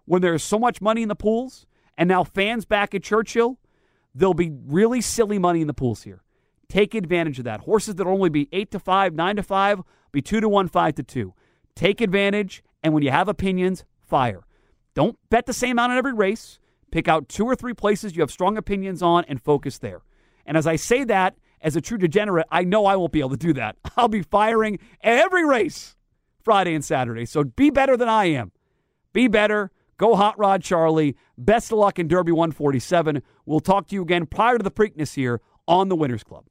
Speaker 1: when there's so much money in the pools, and now fans back at Churchill, there'll be really silly money in the pools here. Take advantage of that. Horses that'll only be 8 to 5, 9 to 5, be 2 to 1, 5 to 2. Take advantage, and when you have opinions, fire. Don't bet the same amount in every race. Pick out two or three places you have strong opinions on and focus there. And as I say that, as a true degenerate, I know I won't be able to do that. I'll be firing every race Friday and Saturday. So be better than I am. Be better. Go Hot Rod Charlie. Best of luck in Derby 147. We'll talk to you again prior to the Preakness here on the Winners Club.